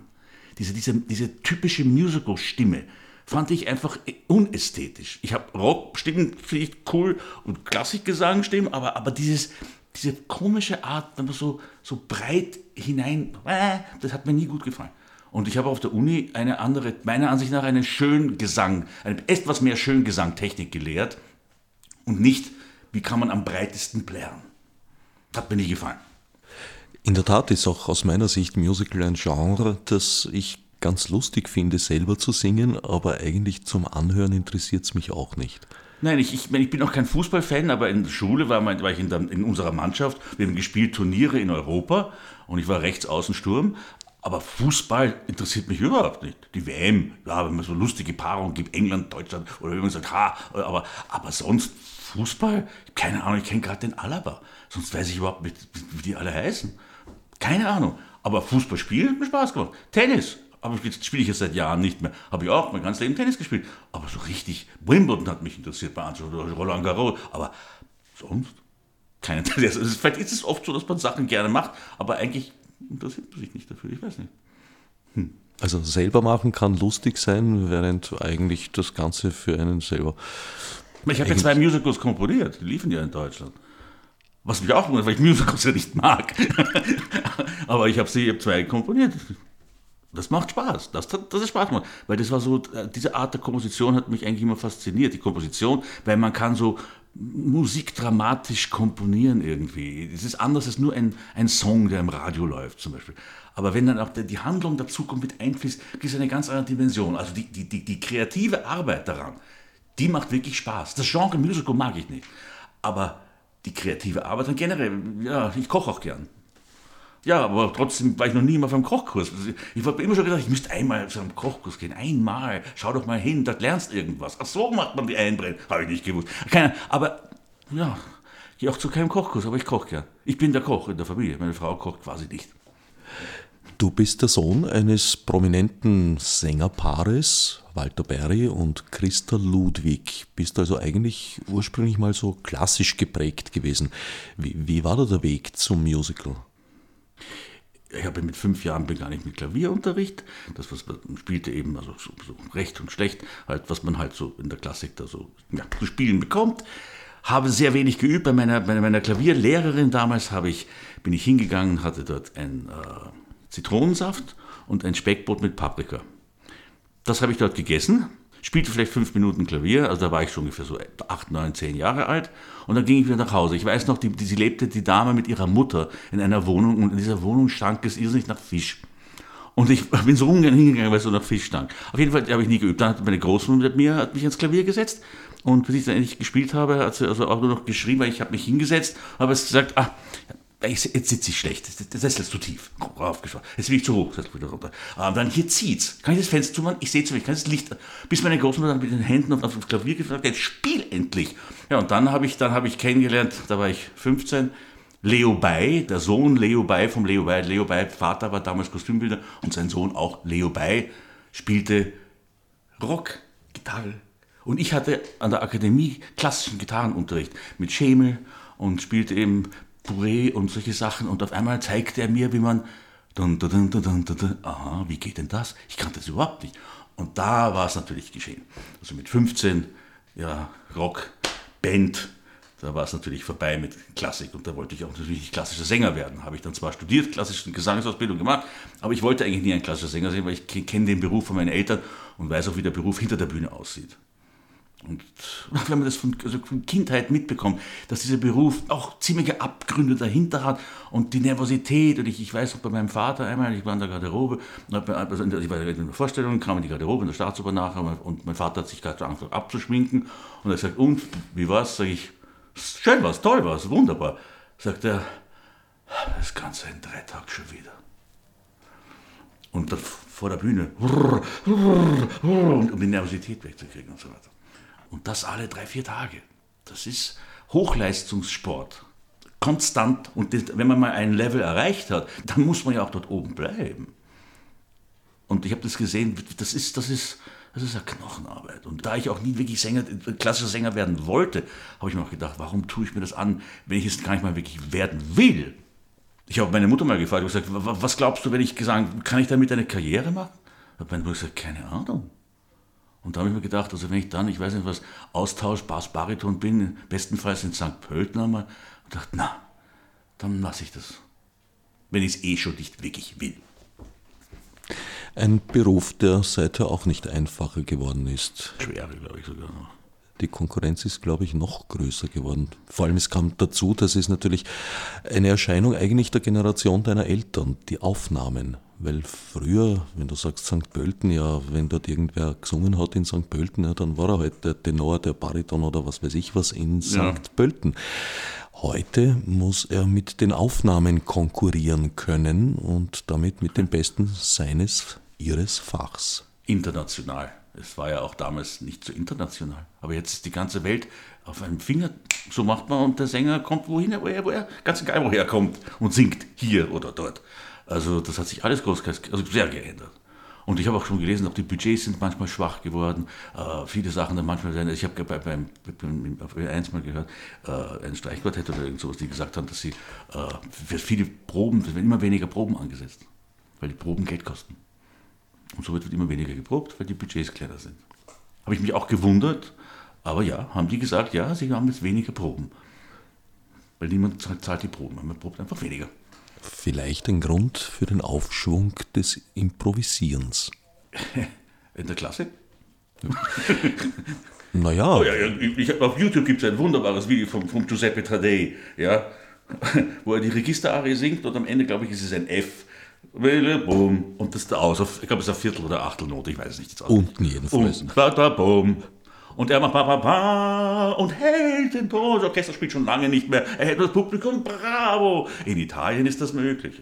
[SPEAKER 2] Diese, diese, diese typische Musical-Stimme fand ich einfach unästhetisch. Ich habe Rockstimmen, finde ich cool und Klassikgesang-Stimmen, aber, aber dieses, diese komische Art, man so, so breit hinein, äh, das hat mir nie gut gefallen. Und ich habe auf der Uni eine andere, meiner Ansicht nach, eine Schöngesang, eine etwas mehr Schöngesangtechnik gelehrt und nicht, wie kann man am breitesten plären. Das hat mir nie gefallen.
[SPEAKER 1] In der Tat ist auch aus meiner Sicht Musical ein Genre, das ich ganz lustig finde, selber zu singen, aber eigentlich zum Anhören interessiert es mich auch nicht.
[SPEAKER 2] Nein, ich, ich, ich bin auch kein Fußballfan, aber in der Schule war, mein, war ich in, der, in, unserer Mannschaft. Wir haben gespielt Turniere in Europa und ich war rechts außen Sturm. Aber Fußball interessiert mich überhaupt nicht. Die WM, ja, wenn man so lustige Paarungen gibt, England, Deutschland, oder wenn man sagt, ha, aber, aber sonst Fußball, keine Ahnung, ich kenne gerade den Alaba. Sonst weiß ich überhaupt nicht, wie die alle heißen. Keine Ahnung. Aber Fußball spielen hat mir Spaß gemacht. Tennis, aber jetzt spiele ich jetzt seit Jahren nicht mehr. Habe ich auch mein ganzes Leben Tennis gespielt. Aber so richtig, Wimbledon hat mich interessiert bei Roland Garros. Aber sonst kein Interesse. Also vielleicht ist es oft so, dass man Sachen gerne macht, aber eigentlich interessiert man sich nicht dafür. Ich weiß nicht.
[SPEAKER 1] Hm. Also selber machen kann lustig sein, während eigentlich das Ganze für einen selber
[SPEAKER 2] ich habe ja zwei Musicals komponiert, die liefen ja in Deutschland. Was mich auch wundert, weil ich Musicals ja nicht mag. Aber ich habe sie, ich hab zwei komponiert. Das macht Spaß. Das, das ist Spaß gemacht. Weil das war so, äh, diese Art der Komposition hat mich eigentlich immer fasziniert. Die Komposition, weil man kann so musikdramatisch komponieren irgendwie. Es ist anders als nur ein, ein Song, der im Radio läuft zum Beispiel. Aber wenn dann auch die Handlung dazu kommt mit einfließt, gibt es eine ganz andere Dimension. Also die, die, die, die kreative Arbeit daran, die macht wirklich Spaß. Das Genre Musical mag ich nicht. Aber die kreative Arbeit dann generell, ja, ich koche auch gern. Ja, aber trotzdem war ich noch nie mal auf einem Kochkurs. Ich habe immer schon gedacht, ich müsste einmal zu einem Kochkurs gehen. Einmal. Schau doch mal hin, da lernst irgendwas. Ach so macht man die Einbrennen. Habe ich nicht gewusst. Keine, aber ja, gehe auch zu keinem Kochkurs, aber ich koche gern. Ich bin der Koch in der Familie. Meine Frau kocht quasi nicht.
[SPEAKER 1] Du bist der Sohn eines prominenten Sängerpaares, Walter Berry und Christa Ludwig. Bist also eigentlich ursprünglich mal so klassisch geprägt gewesen. Wie, wie war da der Weg zum Musical?
[SPEAKER 2] Ich habe mit fünf Jahren begann ich mit Klavierunterricht. Das, was man spielte eben, also so, so, recht und schlecht, halt, was man halt so in der Klassik da so ja, zu spielen bekommt. Habe sehr wenig geübt. Bei meiner, bei meiner Klavierlehrerin damals habe ich, bin ich hingegangen, hatte dort ein äh, Zitronensaft und ein Speckbrot mit Paprika. Das habe ich dort gegessen spielte vielleicht fünf Minuten Klavier, also da war ich schon ungefähr so acht, neun, zehn Jahre alt. Und dann ging ich wieder nach Hause. Ich weiß noch, die, die, sie lebte, die Dame, mit ihrer Mutter in einer Wohnung und in dieser Wohnung stank es irrsinnig nach Fisch. Und ich bin so ungern hingegangen, weil es so nach Fisch stank. Auf jeden Fall habe ich nie geübt. Dann hat meine Großmutter mit mir hat mich ins Klavier gesetzt. Und bis ich dann endlich gespielt habe, hat sie also auch nur noch geschrieben, weil ich habe mich hingesetzt, habe es gesagt, ah, jetzt sitze ich schlecht, der Sessel ist zu tief, raufgeschaut, jetzt bin ich zu hoch, Sessel wieder runter. Aber dann hier zieht's. Kann ich das Fenster zumachen? Ich sehe zu wenig, kann ich das Licht, bis meine Großmutter dann mit den Händen auf das Klavier gefragt hat, spiel endlich. Ja, und dann habe ich, habe ich kennengelernt, da war ich 15, Leo Bay, der Sohn Leo Bay vom Leo Bay. Leo Bay, Vater war damals Kostümbilder und sein Sohn auch Leo Bay, spielte Rock, Gitarre. Und ich hatte an der Akademie klassischen Gitarrenunterricht mit Schemel und spielte eben Puree und solche Sachen. Und auf einmal zeigte er mir, wie man. Dun, dun, dun, aha, wie geht denn das? Ich kannte das überhaupt nicht. Und da war es natürlich geschehen. Also mit 15, ja, Rock, Band, da war es natürlich vorbei mit Klassik und da wollte ich auch natürlich nicht klassischer Sänger werden. Habe ich dann zwar studiert, klassische Gesangsausbildung gemacht, aber ich wollte eigentlich nie ein klassischer Sänger sein, weil ich kenne den Beruf von meinen Eltern und weiß auch, wie der Beruf hinter der Bühne aussieht. Und wenn man das von, also von, Kindheit mitbekommt, dass dieser Beruf auch ziemliche Abgründe dahinter hat und die Nervosität. Und ich, ich weiß auch bei meinem Vater einmal, ich war in der Garderobe, also ich war in der Vorstellung, kam in die Garderobe in der Staatsoper nachher und mein Vater hat sich gerade angefangen abzuschminken und er gesagt, und, wie war's? Sag ich, schön war's, toll war's, wunderbar. Sagt er, das Ganze in drei Tagen schon wieder. Und dann vor der Bühne, um die Nervosität wegzukriegen und so weiter. Und das alle drei, vier Tage. Das ist Hochleistungssport. Konstant. Und wenn man mal ein Level erreicht hat, dann muss man ja auch dort oben bleiben. Und ich habe das gesehen, das ist, das ist, das ist eine Knochenarbeit. Und da ich auch nie wirklich Sänger, klassischer Sänger werden wollte, habe ich mir auch gedacht, warum tue ich mir das an, wenn ich es gar nicht mal wirklich werden will? Ich habe meine Mutter mal gefragt, ich gesagt, was glaubst du, wenn ich gesagt kann ich damit eine Karriere machen? Hat meine Mutter gesagt, keine Ahnung. Und da habe ich mir gedacht, also wenn ich dann, ich weiß nicht was, Austausch, Bass, Bariton bin, bestenfalls in St. Pölten einmal, und dachte, na, dann lasse ich das. Wenn ich es eh schon nicht wirklich will.
[SPEAKER 1] Ein Beruf, der seither auch nicht einfacher geworden ist.
[SPEAKER 2] Schwerer, glaube ich sogar noch.
[SPEAKER 1] Die Konkurrenz ist, glaube ich, noch größer geworden. Vor allem, es kam dazu, das ist natürlich eine Erscheinung eigentlich der Generation deiner Eltern, die Aufnahmen. Weil früher, wenn du sagst St. Pölten, ja, wenn dort irgendwer gesungen hat in St. Pölten, ja, dann war er halt der Tenor, der Bariton oder was weiß ich was in St. Ja. Pölten. Heute muss er mit den Aufnahmen konkurrieren können und damit mit den Besten seines, ihres Fachs.
[SPEAKER 2] International. Es war ja auch damals nicht so international. Aber jetzt ist die ganze Welt auf einem Finger. So macht man und der Sänger kommt wohin, wo er, wo er ganz egal woher kommt und singt hier oder dort. Also das hat sich alles groß, also sehr geändert. Und ich habe auch schon gelesen, auch die Budgets sind manchmal schwach geworden. Äh, viele Sachen dann manchmal. Ich habe bei, beim, beim, auf eins mal gehört, äh, ein Streichquartett oder irgend sowas, die gesagt haben, dass sie äh, für viele Proben, es werden immer weniger Proben angesetzt, weil die Proben Geld kosten. Und somit wird immer weniger geprobt, weil die Budgets kleiner sind. Habe ich mich auch gewundert, aber ja, haben die gesagt, ja, sie haben jetzt weniger Proben. Weil niemand zahlt die Proben, man probt einfach weniger
[SPEAKER 1] vielleicht ein Grund für den Aufschwung des Improvisierens.
[SPEAKER 2] In der Klasse?
[SPEAKER 1] naja.
[SPEAKER 2] Oh ja, ich, auf YouTube gibt es ein wunderbares Video von, von Giuseppe Tadei, ja, wo er die Registerarie singt und am Ende, glaube ich, ist es ein F. Und das da aus, ich glaube, es ist eine Viertel- oder Achtelnote, ich weiß es nicht.
[SPEAKER 1] Unten jedenfalls.
[SPEAKER 2] Und, ba, ba, bum, und er macht ba, ba, ba und hält den Ton. Das Orchester spielt schon lange nicht mehr. Er hält das Publikum, bravo. In Italien ist das möglich.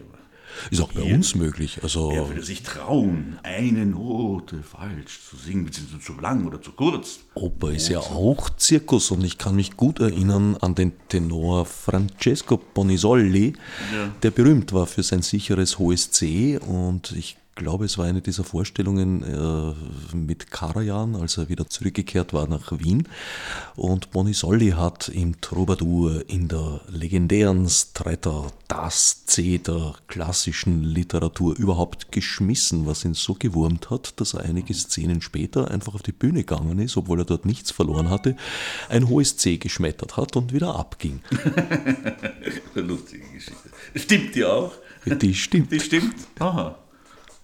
[SPEAKER 1] Ist auch bei Hier, uns möglich. Also
[SPEAKER 2] er würde sich trauen, eine Note falsch zu singen, beziehungsweise zu lang oder zu kurz.
[SPEAKER 1] Oper ist ja auch Zirkus und ich kann mich gut erinnern an den Tenor Francesco Bonisoli, ja. der berühmt war für sein sicheres hohes C und ich glaube, es war eine dieser Vorstellungen äh, mit Karajan, als er wieder zurückgekehrt war nach Wien. Und Bonisolli hat im Troubadour in der legendären Stretta das C der klassischen Literatur überhaupt geschmissen, was ihn so gewurmt hat, dass er einige Szenen später einfach auf die Bühne gegangen ist, obwohl er dort nichts verloren hatte, ein hohes C geschmettert hat und wieder abging.
[SPEAKER 2] Lustige Geschichte. Stimmt die auch?
[SPEAKER 1] Die stimmt.
[SPEAKER 2] Die stimmt. Aha.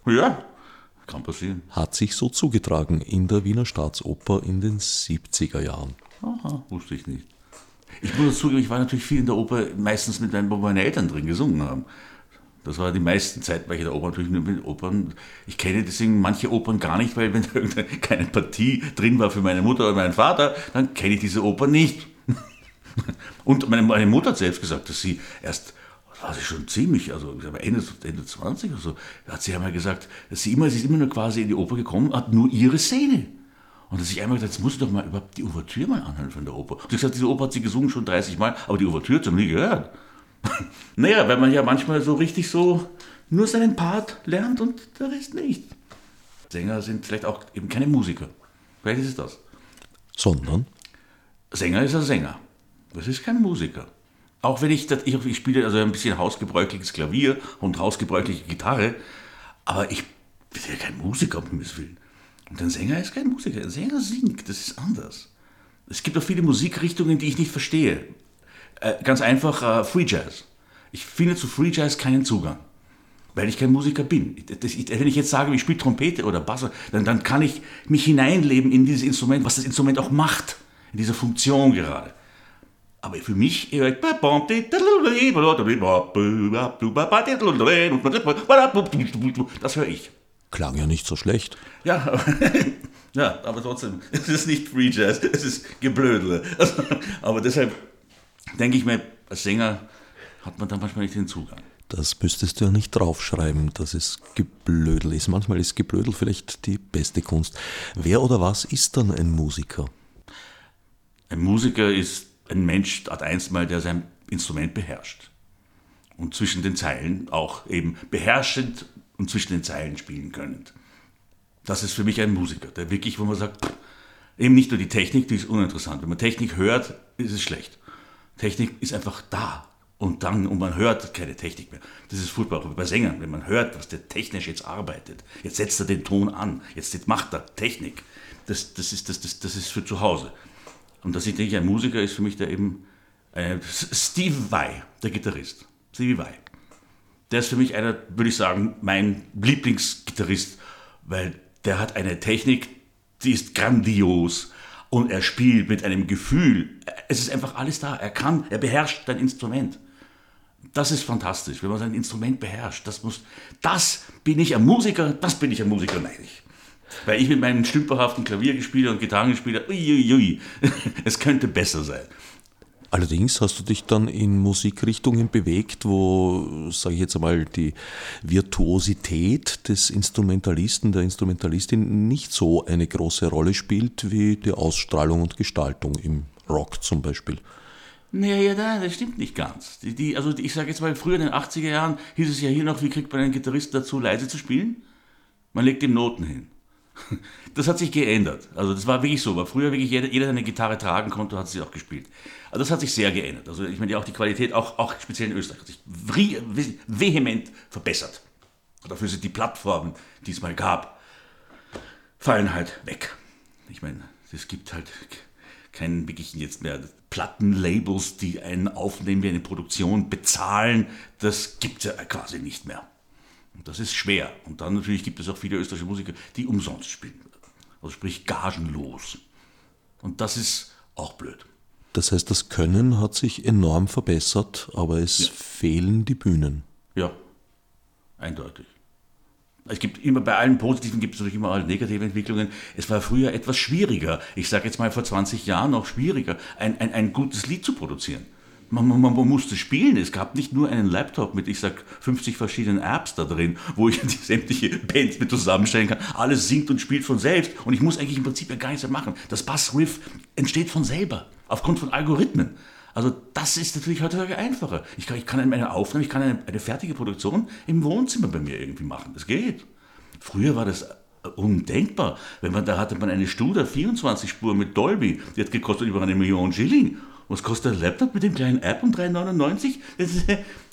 [SPEAKER 2] Ja, kann passieren.
[SPEAKER 1] Hat sich so zugetragen in der Wiener Staatsoper in den 70er Jahren.
[SPEAKER 2] Aha, wusste ich nicht. Ich muss dazu ich war natürlich viel in der Oper, meistens mit meinen, wo meine Eltern drin gesungen haben. Das war die meiste Zeit, weil ich in der Oper natürlich nur mit Opern. Ich kenne deswegen manche Opern gar nicht, weil wenn da keine Partie drin war für meine Mutter oder meinen Vater, dann kenne ich diese Oper nicht. Und meine, meine Mutter hat selbst gesagt, dass sie erst war sie schon ziemlich, also Ende, Ende 20 oder so, hat sie einmal gesagt, dass sie immer, sie ist immer nur quasi in die Oper gekommen, hat nur ihre Szene. Und dass ich einmal gesagt, jetzt muss ich doch mal überhaupt die Ouvertüre mal anhören von der Oper. Und ich gesagt, diese Oper hat sie gesungen schon 30 Mal, aber die Ouvertüre hat sie noch nie gehört. naja, weil man ja manchmal so richtig so nur seinen Part lernt und der Rest nicht. Sänger sind vielleicht auch eben keine Musiker. Vielleicht ist es das.
[SPEAKER 1] Sondern?
[SPEAKER 2] Sänger ist ein Sänger. Das ist kein Musiker. Auch wenn ich, das, ich, ich spiele also ein bisschen hausgebräuchliches Klavier und hausgebräuchliche Gitarre, aber ich bin ja kein Musiker, um Himmels Willen. Und ein Sänger ist kein Musiker. Ein Sänger singt, das ist anders. Es gibt auch viele Musikrichtungen, die ich nicht verstehe. Äh, ganz einfach äh, Free Jazz. Ich finde zu Free Jazz keinen Zugang, weil ich kein Musiker bin. Das, ich, wenn ich jetzt sage, ich spiele Trompete oder Bass, dann, dann kann ich mich hineinleben in dieses Instrument, was das Instrument auch macht, in dieser Funktion gerade. Aber für mich, das höre ich.
[SPEAKER 1] Klang ja nicht so schlecht.
[SPEAKER 2] Ja, ja, aber trotzdem, es ist nicht Free Jazz, es ist Geblödele. aber deshalb denke ich mir, als Sänger hat man da manchmal nicht den Zugang.
[SPEAKER 1] Das müsstest du ja nicht draufschreiben, dass es Geblödel ist. Manchmal ist Geblödel vielleicht die beste Kunst. Wer oder was ist dann ein Musiker?
[SPEAKER 2] Ein Musiker ist ein Mensch hat einst mal, der sein Instrument beherrscht. Und zwischen den Zeilen auch eben beherrschend und zwischen den Zeilen spielen können. Das ist für mich ein Musiker, der wirklich, wo man sagt, eben nicht nur die Technik, die ist uninteressant. Wenn man Technik hört, ist es schlecht. Technik ist einfach da. Und dann, und man hört keine Technik mehr. Das ist furchtbar. Bei Sängern, wenn man hört, was der technisch jetzt arbeitet, jetzt setzt er den Ton an, jetzt macht er Technik, das, das, ist, das, das, das ist für zu Hause. Und dass ich denke, ein Musiker ist für mich der eben äh, Steve Vai, der Gitarrist. Stevie Vai. Der ist für mich einer, würde ich sagen, mein Lieblingsgitarrist, weil der hat eine Technik, die ist grandios und er spielt mit einem Gefühl. Es ist einfach alles da. Er kann, er beherrscht sein Instrument. Das ist fantastisch, wenn man sein Instrument beherrscht. Das muss, das bin ich ein Musiker, das bin ich ein Musiker, nein, ich. Weil ich mit meinem stümperhaften Klavier gespielt und Gitarren gespielt habe, uiuiui, es könnte besser sein.
[SPEAKER 1] Allerdings hast du dich dann in Musikrichtungen bewegt, wo, sage ich jetzt einmal, die Virtuosität des Instrumentalisten, der Instrumentalistin nicht so eine große Rolle spielt wie die Ausstrahlung und Gestaltung im Rock zum Beispiel.
[SPEAKER 2] Naja, ja, das stimmt nicht ganz. Die, die, also ich sage jetzt mal, früher in den 80er Jahren hieß es ja hier noch, wie kriegt man einen Gitarristen dazu, leise zu spielen? Man legt ihm Noten hin. Das hat sich geändert. Also das war wirklich so. Weil früher wirklich jeder, jeder eine Gitarre tragen konnte, hat sie auch gespielt. Also das hat sich sehr geändert. Also ich meine, auch die Qualität, auch, auch speziell in Österreich, hat sich vehement verbessert. Dafür sind die Plattformen, die es mal gab, fallen halt weg. Ich meine, es gibt halt keinen wirklich jetzt mehr Plattenlabels, die einen aufnehmen, wie eine Produktion bezahlen. Das gibt es ja quasi nicht mehr. Und das ist schwer. Und dann natürlich gibt es auch viele österreichische Musiker, die umsonst spielen. Also sprich gagenlos. Und das ist auch blöd.
[SPEAKER 1] Das heißt, das Können hat sich enorm verbessert, aber es ja. fehlen die Bühnen.
[SPEAKER 2] Ja, eindeutig. Es gibt immer bei allen Positiven gibt es natürlich immer auch negative Entwicklungen. Es war früher etwas schwieriger, ich sage jetzt mal vor 20 Jahren noch schwieriger, ein, ein, ein gutes Lied zu produzieren man, man, man, musste spielen. Es gab nicht nur einen Laptop mit, ich sag, 50 verschiedenen Apps da drin, wo ich die sämtliche Bands mit zusammenstellen kann. Alles singt und spielt von selbst und ich muss eigentlich im Prinzip ja gar nichts mehr machen. Das Bassriff entsteht von selber, aufgrund von Algorithmen. Also das ist natürlich heutzutage einfacher. Ich kann, ich kann eine Aufnahme, ich kann eine, eine fertige Produktion im Wohnzimmer bei mir irgendwie machen. Das geht. Früher war das undenkbar. Wenn man, da hatte man eine Studer 24 Spur mit Dolby, die hat gekostet über eine Million Schilling. Was kostet ein Laptop mit dem kleinen App um 3,99? Das,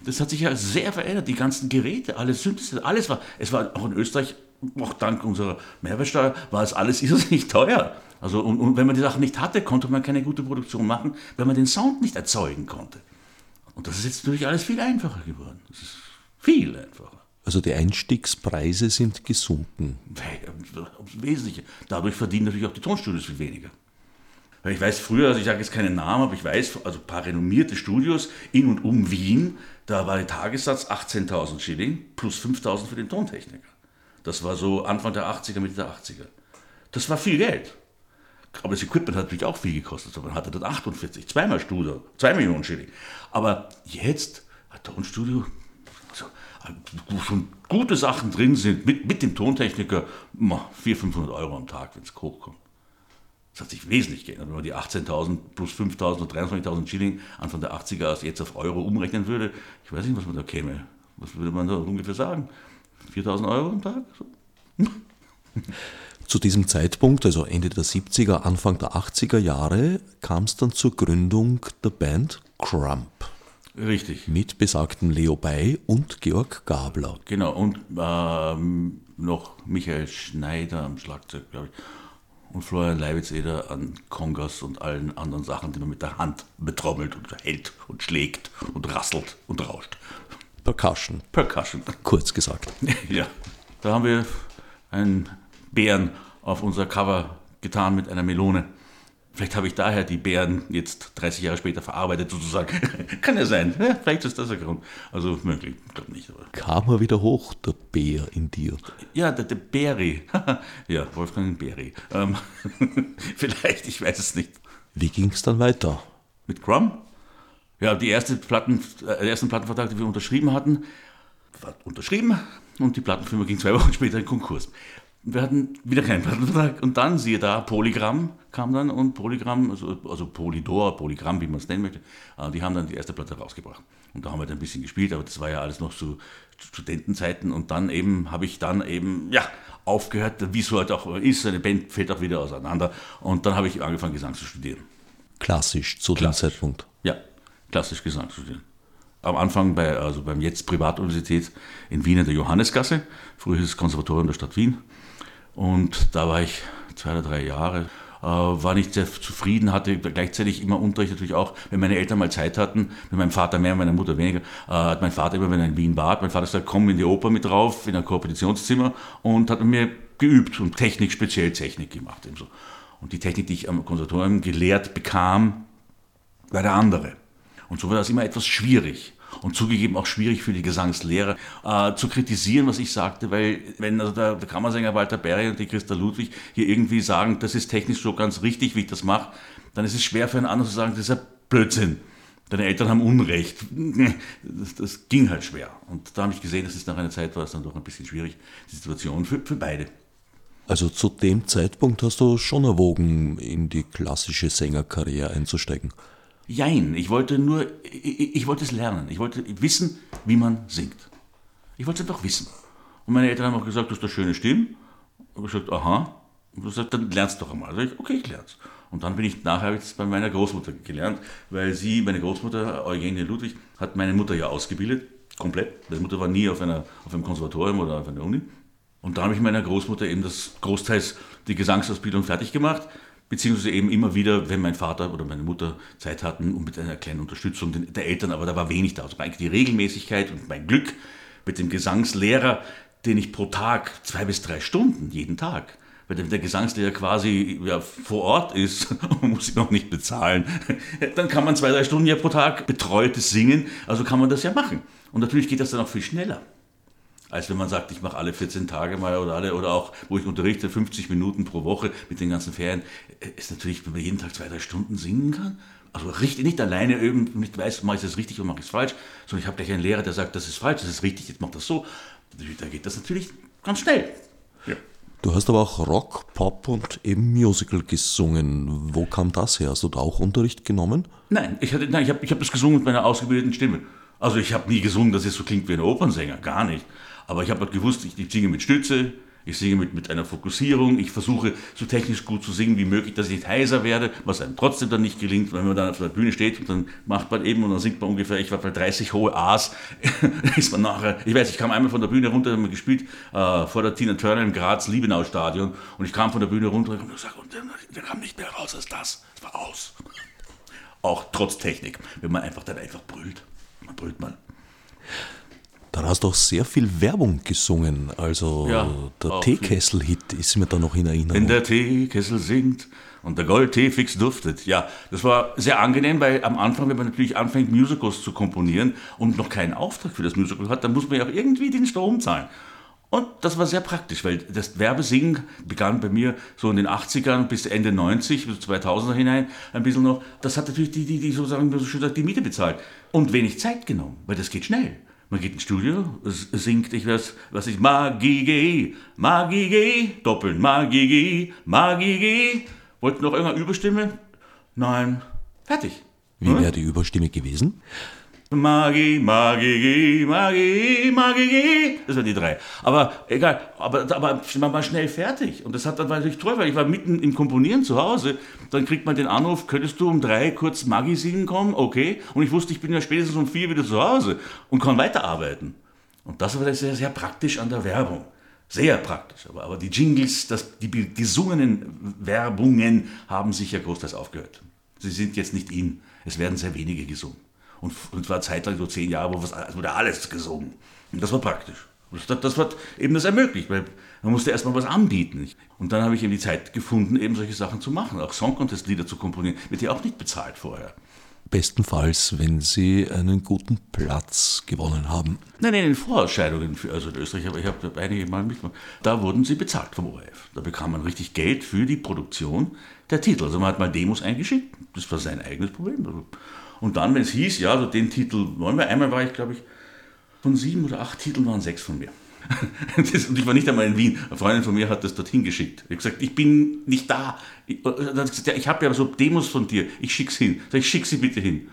[SPEAKER 2] das, hat sich ja sehr verändert. Die ganzen Geräte, alles Synthesizer, alles war. Es war auch in Österreich, auch dank unserer Mehrwertsteuer, war es alles irrsinnig teuer. Also, und, und wenn man die Sachen nicht hatte, konnte man keine gute Produktion machen, weil man den Sound nicht erzeugen konnte. Und das ist jetzt natürlich alles viel einfacher geworden. Das ist viel einfacher.
[SPEAKER 1] Also die Einstiegspreise sind gesunken.
[SPEAKER 2] Das Wesentliche. Dadurch verdienen natürlich auch die Tonstudios viel weniger. Weil ich weiß früher, also ich sage jetzt keinen Namen, aber ich weiß, also ein paar renommierte Studios in und um Wien, da war der Tagessatz 18.000 Schilling plus 5.000 für den Tontechniker. Das war so Anfang der 80er, Mitte der 80er. Das war viel Geld. Aber das Equipment hat natürlich auch viel gekostet. Man hatte dann 48, zweimal Studio, 2 Millionen Schilling. Aber jetzt hat Tonstudio, also, schon gute Sachen drin sind, mit, mit dem Tontechniker, 400, 500 Euro am Tag, wenn es hochkommt. Das hat sich wesentlich geändert. Wenn man die 18.000 plus 5.000 oder 23.000 Schilling Anfang der 80er jetzt auf Euro umrechnen würde, ich weiß nicht, was man da käme. Was würde man da ungefähr sagen? 4.000 Euro am Tag?
[SPEAKER 1] Zu diesem Zeitpunkt, also Ende der 70er, Anfang der 80er Jahre, kam es dann zur Gründung der Band Crump.
[SPEAKER 2] Richtig.
[SPEAKER 1] Mit besagten Leo Bay und Georg Gabler.
[SPEAKER 2] Genau, und ähm, noch Michael Schneider am Schlagzeug, glaube ich und Florian Leiwitz-Eder an Kongas und allen anderen Sachen, die man mit der Hand betrommelt und hält und schlägt und rasselt und rauscht.
[SPEAKER 1] Percussion.
[SPEAKER 2] Percussion.
[SPEAKER 1] Kurz gesagt.
[SPEAKER 2] ja, da haben wir einen Bären auf unser Cover getan mit einer Melone. Vielleicht habe ich daher die Bären jetzt 30 Jahre später verarbeitet, sozusagen. Kann ja sein. Ja, vielleicht ist das der Grund. Also möglich, ich glaube nicht. Aber.
[SPEAKER 1] Kam er wieder hoch, der Bär in dir?
[SPEAKER 2] Ja, der, der Bäri. ja, Wolfgang Bäri. Ähm, vielleicht, ich weiß es nicht.
[SPEAKER 1] Wie ging es dann weiter?
[SPEAKER 2] Mit Crumb? Ja, die erste Platten, äh, ersten Plattenvertrag, die wir unterschrieben hatten, war unterschrieben und die Plattenfirma ging zwei Wochen später in Konkurs wir hatten wieder keinen Plattenvertrag. Und dann, siehe da, Polygram kam dann und Polygram, also, also Polydor, Polygram, wie man es nennen möchte, äh, die haben dann die erste Platte rausgebracht. Und da haben wir dann ein bisschen gespielt, aber das war ja alles noch zu Studentenzeiten. Und dann eben habe ich dann eben, ja, aufgehört, wie es halt auch ist, eine Band fällt auch wieder auseinander. Und dann habe ich angefangen, Gesang zu studieren.
[SPEAKER 1] Klassisch zu klassisch. dem Zeitpunkt?
[SPEAKER 2] Ja, klassisch Gesang zu studieren. Am Anfang bei, also beim jetzt Privatuniversität in Wien in der Johannesgasse, das Konservatorium der Stadt Wien. Und da war ich zwei oder drei Jahre, äh, war nicht sehr zufrieden, hatte gleichzeitig immer Unterricht natürlich auch, wenn meine Eltern mal Zeit hatten, mit meinem Vater mehr, meiner Mutter weniger, äh, hat mein Vater immer, wenn er in Wien war, mein Vater gesagt, komm in die Oper mit drauf, in ein Kooperationszimmer und hat mit mir geübt und Technik, speziell Technik gemacht. Ebenso. Und die Technik, die ich am Konservatorium gelehrt bekam, war der andere. Und so war das immer etwas schwierig und zugegeben auch schwierig für die Gesangslehrer äh, zu kritisieren, was ich sagte, weil wenn also der, der Kammersänger Walter Berry und die Christa Ludwig hier irgendwie sagen, das ist technisch so ganz richtig, wie ich das mache, dann ist es schwer für einen anderen zu sagen, das ist ja Blödsinn. Deine Eltern haben Unrecht. Das, das ging halt schwer. Und da habe ich gesehen, dass es nach einer Zeit war es dann doch ein bisschen schwierig, die Situation für, für beide.
[SPEAKER 1] Also zu dem Zeitpunkt hast du schon erwogen, in die klassische Sängerkarriere einzusteigen.
[SPEAKER 2] Jein, ich wollte nur, ich, ich, wollte es lernen. Ich wollte wissen, wie man singt. Ich wollte es einfach wissen. Und meine Eltern haben auch gesagt, du hast eine schöne Stimme. Und ich gesagt, aha. Und du sagst, dann lernst du doch einmal. Ich, okay, ich lern's. Und dann bin ich nachher jetzt bei meiner Großmutter gelernt, weil sie, meine Großmutter, Eugenie Ludwig, hat meine Mutter ja ausgebildet, komplett. Meine Mutter war nie auf, einer, auf einem Konservatorium oder auf einer Uni. Und da habe ich meiner Großmutter eben das großteils die Gesangsausbildung fertig gemacht beziehungsweise eben immer wieder, wenn mein Vater oder meine Mutter Zeit hatten und mit einer kleinen Unterstützung der Eltern, aber da war wenig da. Also eigentlich die Regelmäßigkeit und mein Glück mit dem Gesangslehrer, den ich pro Tag zwei bis drei Stunden jeden Tag, weil der Gesangslehrer quasi ja, vor Ort ist und muss ich noch nicht bezahlen, dann kann man zwei, drei Stunden ja pro Tag betreutes Singen, also kann man das ja machen. Und natürlich geht das dann auch viel schneller als wenn man sagt, ich mache alle 14 Tage mal oder alle oder auch, wo ich unterrichte, 50 Minuten pro Woche mit den ganzen Ferien, äh, ist natürlich, wenn man jeden Tag zwei, drei Stunden singen kann. Also richtig, nicht alleine üben, nicht weiß, mache ich das richtig oder mache ich es falsch, sondern ich habe gleich einen Lehrer, der sagt, das ist falsch, das ist richtig, jetzt mach das so. Da geht das natürlich ganz schnell.
[SPEAKER 1] Ja. Du hast aber auch Rock, Pop und eben Musical gesungen. Wo kam das her? Hast du da auch Unterricht genommen?
[SPEAKER 2] Nein, ich, hatte, nein, ich habe ich hab das gesungen mit meiner ausgebildeten Stimme. Also ich habe nie gesungen, dass es so klingt wie ein Opernsänger, gar nicht. Aber ich habe halt gewusst, ich, ich singe mit Stütze, Ich singe mit, mit einer Fokussierung, ich versuche so technisch gut zu singen wie möglich, dass ich nicht heiser werde, was einem trotzdem dann nicht gelingt, wenn man dann auf der Bühne steht und dann macht man eben und dann singt man ungefähr, ich war bei 30 hohe A's, ist man nachher, ich weiß, ich kam einmal von der Bühne runter, haben wir gespielt, äh, vor der Tina Turner im Graz-Liebenau-Stadion und ich kam von der Bühne runter und, gesagt, und der, der kam nicht mehr raus als das, es war aus. Auch trotz Technik, wenn man einfach dann einfach brüllt, man brüllt mal.
[SPEAKER 1] Dann hast du auch sehr viel Werbung gesungen. Also
[SPEAKER 2] Ja,
[SPEAKER 1] der Teekessel-Hit ist mir da noch in Erinnerung.
[SPEAKER 2] Wenn der Teekessel singt und der Goldtee fix duftet. Ja, das war sehr angenehm, weil am Anfang, wenn man natürlich anfängt, Musicals zu komponieren und noch keinen Auftrag für das Musical hat, dann muss man ja auch irgendwie den Strom zahlen. Und das war sehr praktisch, weil das Werbesingen begann bei mir so in den 80ern bis Ende 90, bis 2000er hinein ein bisschen noch. Das hat natürlich die, die, die sozusagen so schön gesagt, die Miete bezahlt. Und wenig Zeit genommen, weil das geht schnell. Man geht ins Studio, singt, ich weiß, was ich, Magige, Magige, doppeln, Magige, Magige. Wollt noch irgendeine Überstimme? Nein, fertig.
[SPEAKER 1] Wie wäre die Überstimme gewesen?
[SPEAKER 2] Magi, Magi, Magi, Magi. Das waren die drei. Aber egal, aber, aber man war schnell fertig. Und das hat dann natürlich toll, weil ich war mitten im Komponieren zu Hause. Dann kriegt man den Anruf, könntest du um drei kurz Magi singen kommen? Okay. Und ich wusste, ich bin ja spätestens um vier wieder zu Hause und kann weiterarbeiten. Und das war sehr, sehr praktisch an der Werbung. Sehr praktisch. Aber, aber die Jingles, das, die gesungenen Werbungen haben sich ja großteils aufgehört. Sie sind jetzt nicht in. Es werden sehr wenige gesungen. Und, und zwar zeitlang so zehn Jahre, wo was, es wurde alles gesungen. Und das war praktisch. Das, das hat eben das ermöglicht, weil man musste erstmal was anbieten. Und dann habe ich eben die Zeit gefunden, eben solche Sachen zu machen, auch Song Contest Lieder zu komponieren, wird ja auch nicht bezahlt vorher.
[SPEAKER 1] Bestenfalls, wenn Sie einen guten Platz gewonnen haben.
[SPEAKER 2] Nein, nein, in Vorausscheidungen, für, also in Österreich, aber ich habe einige Mal mitgemacht, da wurden sie bezahlt vom ORF. Da bekam man richtig Geld für die Produktion der Titel. Also man hat mal Demos eingeschickt, das war sein eigenes Problem. Und dann, wenn es hieß, ja, also den Titel wollen wir, einmal war ich, glaube ich, von sieben oder acht Titeln waren sechs von mir. Das, und ich war nicht einmal in Wien. Eine Freundin von mir hat das dorthin geschickt. Ich habe gesagt, ich bin nicht da. Ich, gesagt, ja, ich habe ja so Demos von dir. Ich schick's hin. Sag ich, schick sie bitte hin.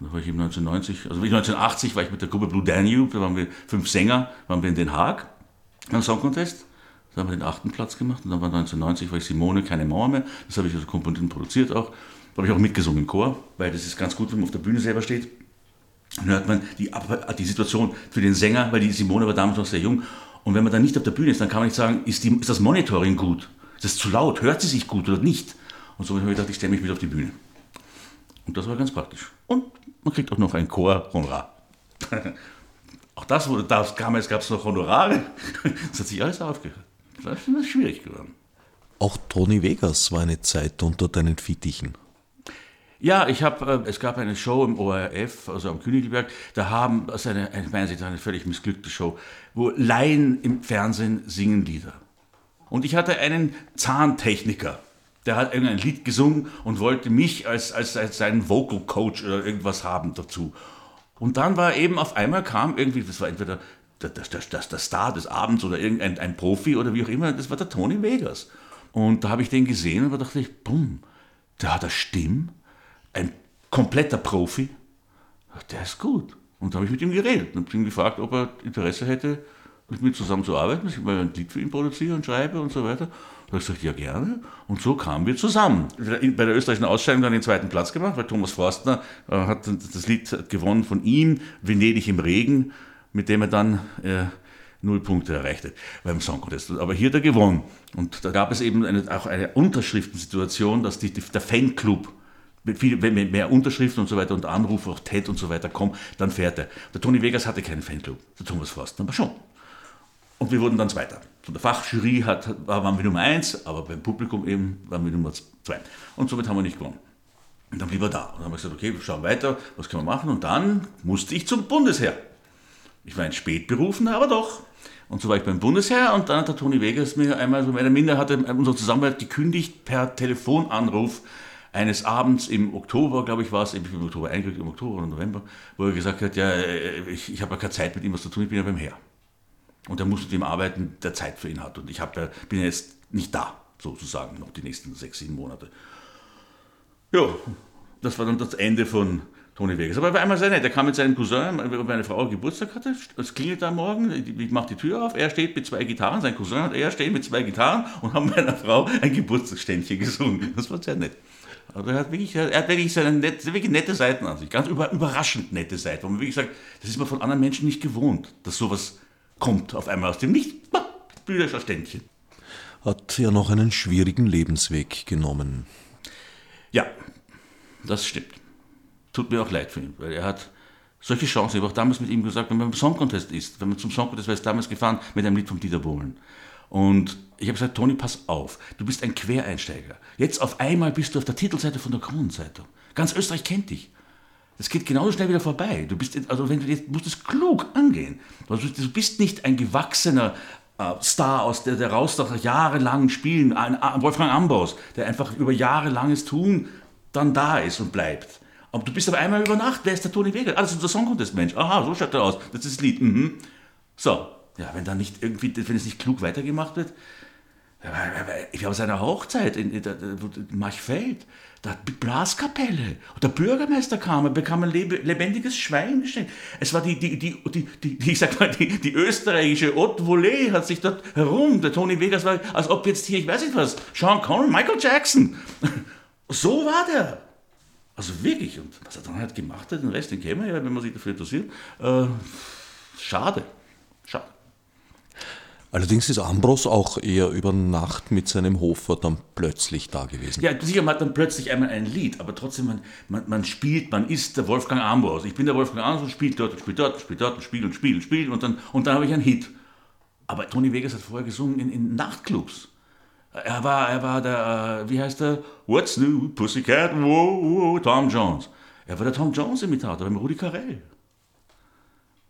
[SPEAKER 2] Da war ich eben 1990, also 1980 war ich mit der Gruppe Blue Danube, da waren wir fünf Sänger, waren wir in Den Haag beim Song Contest. Da haben wir den achten Platz gemacht und dann war 1990 war ich Simone, keine Mauer mehr. Das habe ich komponiert und produziert auch. Da habe ich auch mitgesungen im Chor, weil das ist ganz gut, wenn man auf der Bühne selber steht. Dann hört man die, die Situation für den Sänger, weil die Simone war damals noch sehr jung. Und wenn man dann nicht auf der Bühne ist, dann kann man nicht sagen, ist, die, ist das Monitoring gut? Ist das zu laut? Hört sie sich gut oder nicht? Und so habe ich gedacht, ich stelle mich mit auf die Bühne. Und das war ganz praktisch. Und man kriegt auch noch ein Chor-Honorar. auch das wurde, damals gab es noch Honorare. Das hat sich alles aufgehört. Das ist schwierig geworden.
[SPEAKER 1] Auch Toni Vegas war eine Zeit unter deinen Fittichen.
[SPEAKER 2] Ja, ich habe, äh, es gab eine Show im ORF, also am Königelberg, da haben, das ist eine, eine, meiner Sicht eine völlig missglückte Show, wo Laien im Fernsehen singen Lieder. Und ich hatte einen Zahntechniker, der hat irgendein Lied gesungen und wollte mich als, als, als seinen Vocal Coach oder irgendwas haben dazu. Und dann war eben auf einmal kam irgendwie, das war entweder der, der, der, der Star des Abends oder irgendein ein Profi oder wie auch immer, das war der Tony Vegas. Und da habe ich den gesehen und da dachte ich, bumm, der hat eine Stimme, ein kompletter Profi, der ist gut. Und da habe ich mit ihm geredet und ihn gefragt, ob er Interesse hätte, mit mir zusammenzuarbeiten, dass ich mal ein Lied für ihn produziere und schreibe und so weiter. Da habe ich gesagt, ja gerne. Und so kamen wir zusammen. Bei der österreichischen Ausscheidung dann den zweiten Platz gemacht, weil Thomas Forstner äh, hat das Lied gewonnen von ihm, Venedig im Regen, mit dem er dann äh, null Punkte erreichte beim Song Contest. Aber hier hat er gewonnen. Und da gab es eben eine, auch eine Unterschriftensituation, dass die, der Fanclub viel, wenn mehr Unterschriften und so weiter und Anrufe, auch TED und so weiter kommen, dann fährt er. Der Tony Vegas hatte keinen Fanclub, der Thomas Forstner aber schon. Und wir wurden dann Zweiter. Von der Fachjury hat, waren wir Nummer eins, aber beim Publikum eben waren wir Nummer zwei. Und somit haben wir nicht gewonnen. Und dann blieb er da. Und dann haben wir gesagt, okay, wir schauen weiter, was können wir machen? Und dann musste ich zum Bundesheer. Ich war ein Spätberufener, aber doch. Und so war ich beim Bundesheer und dann hat der Tony Vegas mir einmal so mehr Minder hatte unsere Zusammenarbeit gekündigt per Telefonanruf eines Abends im Oktober, glaube ich, war es, ich bin im Oktober eingerückt, im Oktober oder November, wo er gesagt hat, ja, ich, ich habe ja keine Zeit mit ihm was zu tun, ich bin ja beim Heer. Und er muss mit ihm arbeiten, der Zeit für ihn hat. Und ich hab, bin ja jetzt nicht da, sozusagen, noch die nächsten sechs, sieben Monate. Ja, das war dann das Ende von Toni Vegas. Aber er war einmal sehr nett. Er kam mit seinem Cousin, weil meine Frau Geburtstag hatte. Es klingelt da morgen, ich mache die Tür auf. Er steht mit zwei Gitarren, sein Cousin und er stehen mit zwei Gitarren und haben meiner Frau ein Geburtstagsständchen gesungen. Das war sehr nett. Also er hat wirklich, er hat wirklich seine nette, wirklich nette Seiten an sich. Ganz über, überraschend nette Seiten, wo man wirklich sagt, das ist man von anderen Menschen nicht gewohnt, dass sowas kommt auf einmal aus dem Nichts. Ständchen.
[SPEAKER 1] Hat ja noch einen schwierigen Lebensweg genommen.
[SPEAKER 2] Ja, das stimmt. Tut mir auch leid für ihn, weil er hat solche Chancen. Ich habe auch damals mit ihm gesagt, wenn man beim Song Contest ist, wenn man zum Song Contest war, ist damals gefahren mit einem Lied von Dieter Bohlen. Und ich habe gesagt, Toni, pass auf, du bist ein Quereinsteiger. Jetzt auf einmal bist du auf der Titelseite von der Kronenzeitung. Ganz Österreich kennt dich. Das geht genauso schnell wieder vorbei. Du bist, also wenn du jetzt musst es klug angehen. Du bist nicht ein gewachsener äh, Star aus der, der raus nach jahrelangen Spielen, ein, Wolfgang Ambaus, der einfach über jahrelanges Tun dann da ist und bleibt. Aber du bist auf einmal über Nacht, wer ist der Toni Weger? Ah, unser Song Contest Mensch. Aha, so schaut er aus. Das ist das Lied. Mhm. So, ja, wenn dann nicht irgendwie, wenn es nicht klug weitergemacht wird. Ich war aus einer Hochzeit in, in, in Marchfeld, da die Blaskapelle. Und der Bürgermeister kam und bekam ein lebendiges Schwein geschenkt. Es war die, die, die, die, die, ich sag mal, die, die österreichische Haute Volée hat sich dort herum. Der Tony Vegas war, als ob jetzt hier, ich weiß nicht was, Sean Connery, Michael Jackson. So war der. Also wirklich. Und was er dann halt gemacht hat, den Rest, den kennen wir ja, wenn man sich dafür interessiert. Äh. Schade.
[SPEAKER 1] Allerdings ist Ambros auch eher über Nacht mit seinem Hofer dann plötzlich da gewesen.
[SPEAKER 2] Ja, sicher, man hat dann plötzlich einmal ein Lied, aber trotzdem, man, man, man spielt, man ist der Wolfgang Ambros. Ich bin der Wolfgang Ambros und spiele dort und spiele dort und spiele dort und spiele und spiele und spiele und dann, und dann habe ich einen Hit. Aber Tony Vegas hat vorher gesungen in, in Nachtclubs. Er war, er war der, äh, wie heißt der? What's New, Pussycat, wow, wow, Tom Jones. Er war der Tom Jones-Imitator beim Rudi Carell.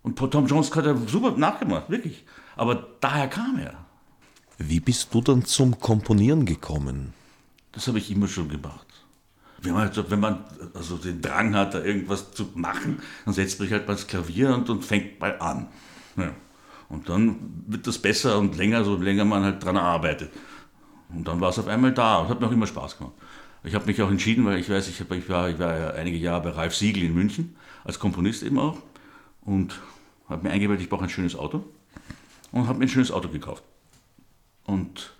[SPEAKER 2] Und Tom Jones hat er super nachgemacht, wirklich. Aber daher kam er.
[SPEAKER 1] Wie bist du dann zum Komponieren gekommen?
[SPEAKER 2] Das habe ich immer schon gemacht. Wenn man, halt wenn man also den Drang hat, da irgendwas zu machen, dann setzt man sich halt mal ins Klavier und, und fängt mal an. Ja. Und dann wird das besser und länger, so länger man halt dran arbeitet. Und dann war es auf einmal da und hat mir auch immer Spaß gemacht. Ich habe mich auch entschieden, weil ich weiß, ich, hab, ich, war, ich war ja einige Jahre bei Ralf Siegel in München, als Komponist eben auch. Und habe mir eingebildet, ich brauche ein schönes Auto. Und habe mir ein schönes Auto gekauft. Und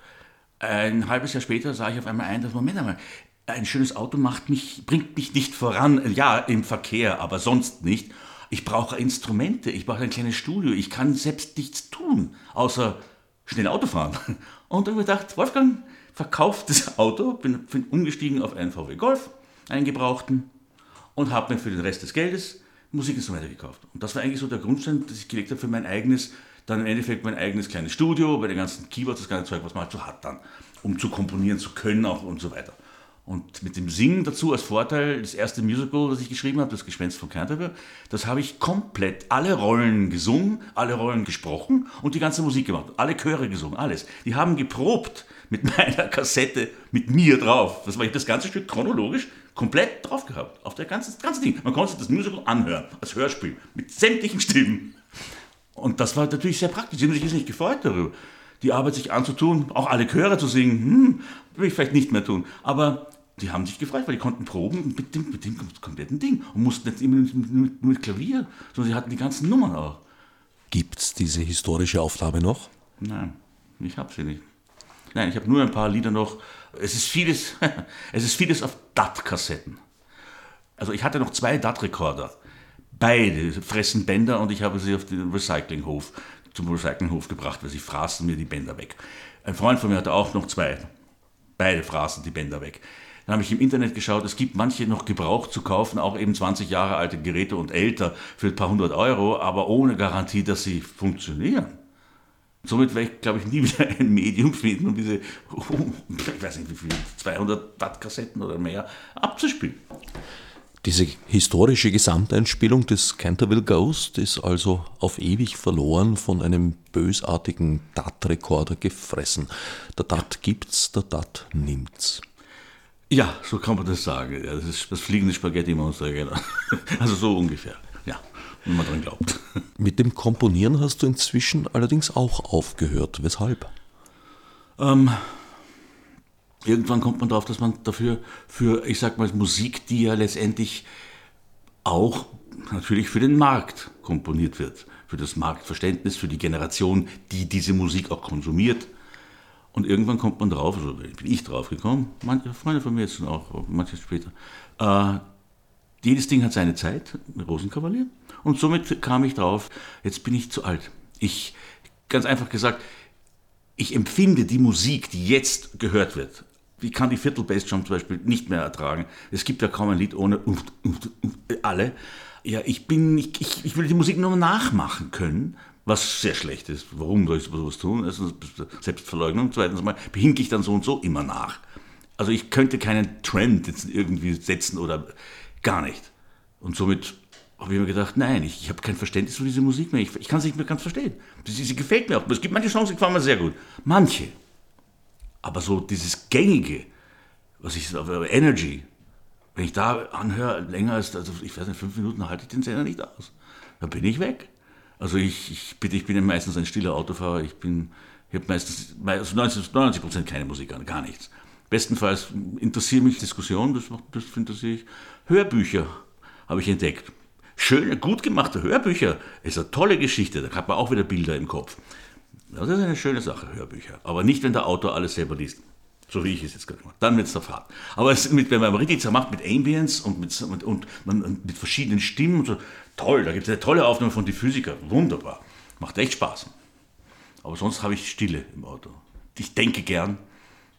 [SPEAKER 2] ein halbes Jahr später sah ich auf einmal ein, dass, Moment einmal, ein schönes Auto macht mich, bringt mich nicht voran, ja, im Verkehr, aber sonst nicht. Ich brauche Instrumente, ich brauche ein kleines Studio, ich kann selbst nichts tun, außer schnell Auto fahren. Und dann habe ich gedacht, Wolfgang, verkauft das Auto, bin, bin umgestiegen auf einen VW Golf, einen gebrauchten, und habe mir für den Rest des Geldes Musikinstrumente gekauft. Und das war eigentlich so der Grundstein, dass ich gelegt habe für mein eigenes, dann im Endeffekt mein eigenes kleines Studio, bei den ganzen Keyboards, das ganze Zeug, was man halt so hat dann, um zu komponieren zu können auch und so weiter. Und mit dem Singen dazu als Vorteil, das erste Musical, das ich geschrieben habe, das Gespenst von Canterbury, das habe ich komplett alle Rollen gesungen, alle Rollen gesprochen und die ganze Musik gemacht. Alle Chöre gesungen, alles. Die haben geprobt mit meiner Kassette, mit mir drauf. Das war ich das ganze Stück chronologisch komplett drauf gehabt. Auf der ganzen, das ganze Ding. Man konnte das Musical anhören, als Hörspiel, mit sämtlichen Stimmen. Und das war natürlich sehr praktisch. Sie haben sich jetzt nicht gefreut darüber. Die Arbeit sich anzutun, auch alle Chöre zu singen, hm, will ich vielleicht nicht mehr tun. Aber die haben sich gefreut, weil die konnten proben mit dem, mit dem kompletten Ding und mussten nicht immer mit, mit Klavier, sondern sie hatten die ganzen Nummern auch.
[SPEAKER 1] Gibt es diese historische Aufnahme noch?
[SPEAKER 2] Nein, ich habe sie nicht. Nein, ich habe nur ein paar Lieder noch. Es ist vieles, es ist vieles auf DAT-Kassetten. Also ich hatte noch zwei DAT-Rekorder. Beide fressen Bänder und ich habe sie auf den Recyclinghof, zum Recyclinghof gebracht, weil sie fraßen mir die Bänder weg. Ein Freund von mir hatte auch noch zwei. Beide fraßen die Bänder weg. Dann habe ich im Internet geschaut, es gibt manche noch gebraucht zu kaufen, auch eben 20 Jahre alte Geräte und älter für ein paar hundert Euro, aber ohne Garantie, dass sie funktionieren. Somit werde ich, glaube ich, nie wieder ein Medium finden, um diese, ich weiß nicht wie viele, 200 Watt-Kassetten oder mehr abzuspielen.
[SPEAKER 1] Diese historische Gesamteinspielung des Canterville Ghost ist also auf ewig verloren von einem bösartigen DAT-Rekorder gefressen. Der DAT gibt's, der DAT nimmt's.
[SPEAKER 2] Ja, so kann man das sagen. Ja, das ist das fliegende Spaghetti-Monster, genau. Also so ungefähr, ja, wenn man dran glaubt.
[SPEAKER 1] Mit dem Komponieren hast du inzwischen allerdings auch aufgehört. Weshalb?
[SPEAKER 2] Ähm, irgendwann kommt man darauf, dass man dafür, für, ich sag mal, Musik, die ja letztendlich auch natürlich für den Markt komponiert wird, für das Marktverständnis, für die Generation, die diese Musik auch konsumiert. Und irgendwann kommt man drauf, also bin ich drauf gekommen, manche Freunde von mir jetzt auch, manche später, äh, jedes Ding hat seine Zeit, Rosenkavalier. Und somit kam ich drauf, jetzt bin ich zu alt. Ich, ganz einfach gesagt, ich empfinde die Musik, die jetzt gehört wird. Ich kann die Viertel-Bass-Jump zum Beispiel nicht mehr ertragen. Es gibt ja kaum ein Lied ohne alle. Ja, ich bin, ich, ich, ich will die Musik nur nachmachen können, was sehr schlecht ist. Warum soll ich sowas tun? Erstens Selbstverleugnung, zweitens mal behinke ich dann so und so immer nach. Also ich könnte keinen Trend jetzt irgendwie setzen oder gar nicht. Und somit habe ich mir gedacht, nein, ich, ich habe kein Verständnis für diese Musik mehr. Ich, ich kann sie nicht mehr ganz verstehen. Sie, sie gefällt mir auch. Es gibt manche Songs, die gefallen mir sehr gut. Manche. Aber so dieses Gängige, was ich, Energy, wenn ich da anhöre, länger als, also ich weiß nicht, fünf Minuten halte ich den Sender nicht aus. Dann bin ich weg. Also ich, ich, bitte, ich bin ja meistens ein stiller Autofahrer. Ich ich habe meistens, also 90 Prozent keine Musik an, gar nichts. Bestenfalls interessieren mich Diskussionen, das, das interessiere ich. Hörbücher habe ich entdeckt. Schöne, gut gemachte Hörbücher ist eine tolle Geschichte. Da hat man auch wieder Bilder im Kopf. Das ist eine schöne Sache, Hörbücher. Aber nicht, wenn der Autor alles selber liest. So wie ich es jetzt gerade mache. Dann wird es der Fahrt. Aber es, mit, wenn man richtig zermacht mit Ambience und mit, und, und, und mit verschiedenen Stimmen so, toll, da gibt es eine tolle Aufnahme von die Physiker. Wunderbar. Macht echt Spaß. Aber sonst habe ich Stille im Auto. Ich denke gern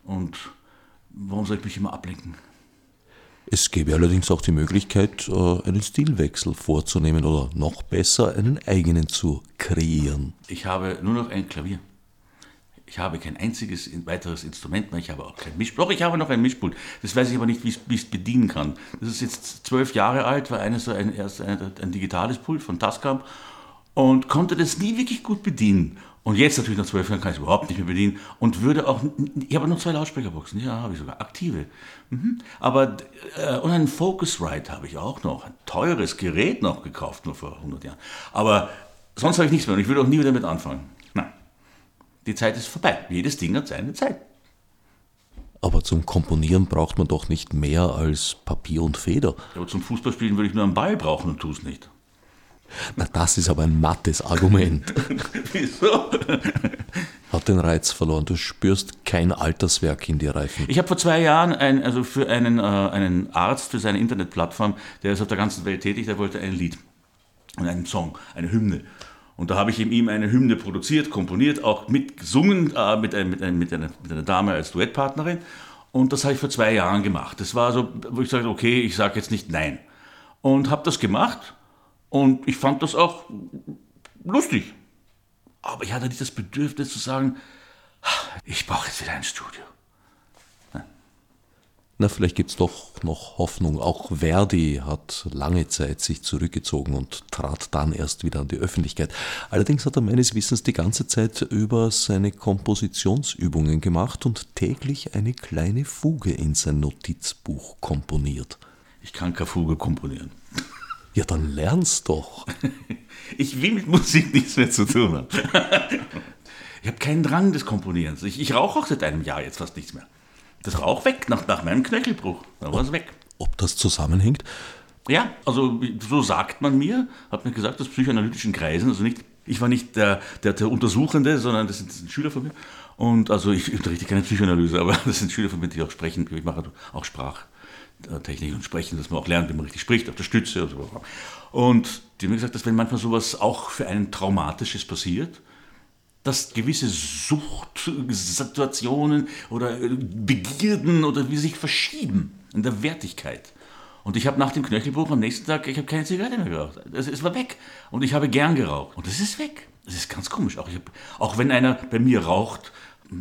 [SPEAKER 2] und warum soll ich mich immer ablenken?
[SPEAKER 1] Es gäbe allerdings auch die Möglichkeit, äh, einen Stilwechsel vorzunehmen oder noch besser einen eigenen zu kreieren.
[SPEAKER 2] Ich habe nur noch ein Klavier. Ich habe kein einziges weiteres Instrument mehr, ich habe auch kein Mischpult. Doch, ich habe noch ein Mischpult. Das weiß ich aber nicht, wie ich es bedienen kann. Das ist jetzt zwölf Jahre alt, war eines ein, erst ein, ein digitales Pult von Tascam und konnte das nie wirklich gut bedienen. Und jetzt natürlich nach zwölf Jahren kann ich es überhaupt nicht mehr bedienen und würde auch, ich habe noch zwei Lautsprecherboxen, ja, habe ich sogar, aktive. Mhm. Aber, äh, und einen Focusrite habe ich auch noch, ein teures Gerät noch gekauft, nur vor 100 Jahren. Aber sonst habe ich nichts mehr und ich würde auch nie wieder damit anfangen. Nein, die Zeit ist vorbei. Jedes Ding hat seine Zeit.
[SPEAKER 1] Aber zum Komponieren braucht man doch nicht mehr als Papier und Feder.
[SPEAKER 2] aber zum Fußballspielen würde ich nur einen Ball brauchen und tue es nicht.
[SPEAKER 1] Na, das ist aber ein mattes Argument.
[SPEAKER 2] Wieso?
[SPEAKER 1] Hat den Reiz verloren. Du spürst kein Alterswerk in dir reifen.
[SPEAKER 2] Ich habe vor zwei Jahren ein, also für einen, äh, einen Arzt für seine Internetplattform, der ist auf der ganzen Welt tätig, der wollte ein Lied und einen Song, eine Hymne. Und da habe ich ihm eine Hymne produziert, komponiert, auch mitgesungen äh, mit, ein, mit, ein, mit, einer, mit einer Dame als Duettpartnerin. Und das habe ich vor zwei Jahren gemacht. Das war so, wo ich sagte, okay, ich sage jetzt nicht nein. Und habe das gemacht und ich fand das auch lustig. Aber ich hatte nicht das Bedürfnis zu sagen, ich brauche jetzt wieder ein Studio.
[SPEAKER 1] Na, vielleicht gibt es doch noch Hoffnung. Auch Verdi hat lange Zeit sich zurückgezogen und trat dann erst wieder an die Öffentlichkeit. Allerdings hat er meines Wissens die ganze Zeit über seine Kompositionsübungen gemacht und täglich eine kleine Fuge in sein Notizbuch komponiert.
[SPEAKER 2] Ich kann keine Fuge komponieren.
[SPEAKER 1] Ja, dann lern's doch.
[SPEAKER 2] ich will mit Musik nichts mehr zu tun haben. ich habe keinen Drang des Komponierens. Ich, ich rauche auch seit einem Jahr jetzt fast nichts mehr. Das war auch weg nach, nach meinem Knöchelbruch. Da war es weg.
[SPEAKER 1] Ob das zusammenhängt?
[SPEAKER 2] Ja, also so sagt man mir, hat mir gesagt, aus psychoanalytischen Kreisen, also nicht, ich war nicht der, der, der Untersuchende, sondern das sind, das sind, Schüler von mir. Und also ich unterrichte keine Psychoanalyse, aber das sind Schüler von mir, die auch sprechen. Ich mache auch Sprach. Technik und Sprechen, dass man auch lernt, wie man richtig spricht, auf der Stütze und so. Und die haben mir gesagt, dass wenn manchmal sowas auch für einen Traumatisches passiert, dass gewisse Suchtsituationen oder Begierden oder wie sich verschieben in der Wertigkeit. Und ich habe nach dem Knöchelbruch am nächsten Tag, ich habe keine Zigarette mehr geraucht. Es, es, war weg. Und ich habe gern geraucht. Und es ist weg. Das ist ganz komisch. Auch, hab, auch wenn einer bei mir raucht,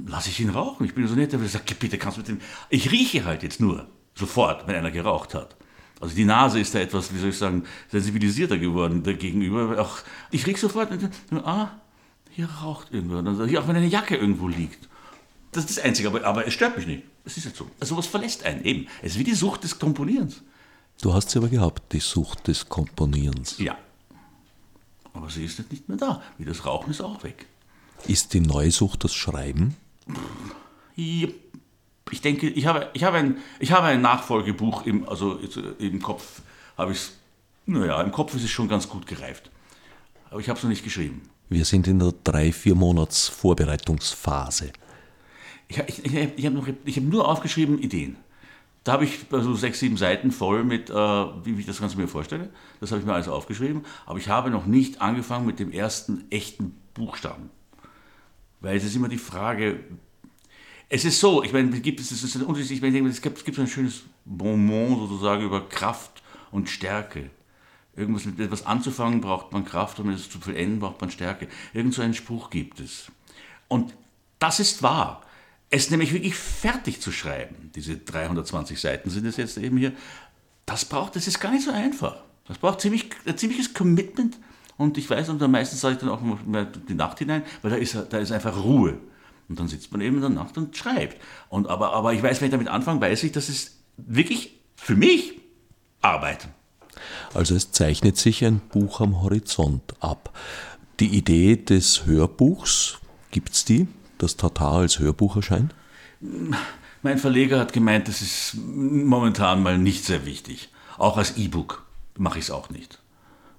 [SPEAKER 2] lasse ich ihn rauchen. Ich bin so nett, ich sage, bitte kannst du mit dem. Ich rieche halt jetzt nur. Sofort, wenn einer geraucht hat. Also die Nase ist da etwas, wie soll ich sagen, sensibilisierter geworden dagegenüber. Auch ich riech sofort, ah, hier raucht irgendwer. Dann sage ich, auch wenn eine Jacke irgendwo liegt. Das ist das Einzige, aber, aber es stört mich nicht. Es ist jetzt so. Also was verlässt einen eben. Es ist wie die Sucht des Komponierens.
[SPEAKER 1] Du hast sie aber gehabt, die Sucht des Komponierens.
[SPEAKER 2] Ja. Aber sie ist nicht mehr da. Wie das Rauchen ist auch weg.
[SPEAKER 1] Ist die neue Sucht das Schreiben?
[SPEAKER 2] Ja ich denke, ich habe, ich habe, ein, ich habe ein Nachfolgebuch im, also im Kopf, habe ich Naja, im Kopf ist es schon ganz gut gereift. Aber ich habe es noch nicht geschrieben.
[SPEAKER 1] Wir sind in der drei, vier Monats Vorbereitungsphase.
[SPEAKER 2] Ich, ich, ich, ich habe hab nur aufgeschrieben Ideen. Da habe ich so sechs, sieben Seiten voll mit, äh, wie ich das Ganze mir vorstelle. Das habe ich mir alles aufgeschrieben. Aber ich habe noch nicht angefangen mit dem ersten echten Buchstaben. Weil es ist immer die Frage, es ist so, ich meine, gibt es, es ist ein Unterschied, ich meine, es gibt, es gibt so ein schönes Bonbon sozusagen über Kraft und Stärke. Irgendwas mit etwas anzufangen braucht man Kraft mit etwas zu vollenden braucht man Stärke. Irgend so einen Spruch gibt es. Und das ist wahr. Es nämlich wirklich fertig zu schreiben, diese 320 Seiten sind es jetzt eben hier, das braucht, das ist gar nicht so einfach. Das braucht ziemlich, ein ziemliches Commitment und ich weiß, und meistens sage ich dann auch die Nacht hinein, weil da ist, da ist einfach Ruhe. Und dann sitzt man eben in der Nacht und schreibt. Und aber, aber ich weiß, wenn ich damit anfange, weiß ich, dass es wirklich für mich Arbeit.
[SPEAKER 1] Also es zeichnet sich ein Buch am Horizont ab. Die Idee des Hörbuchs, gibt es die, dass Tatar als Hörbuch erscheint?
[SPEAKER 2] Mein Verleger hat gemeint, das ist momentan mal nicht sehr wichtig. Auch als E-Book mache ich es auch nicht.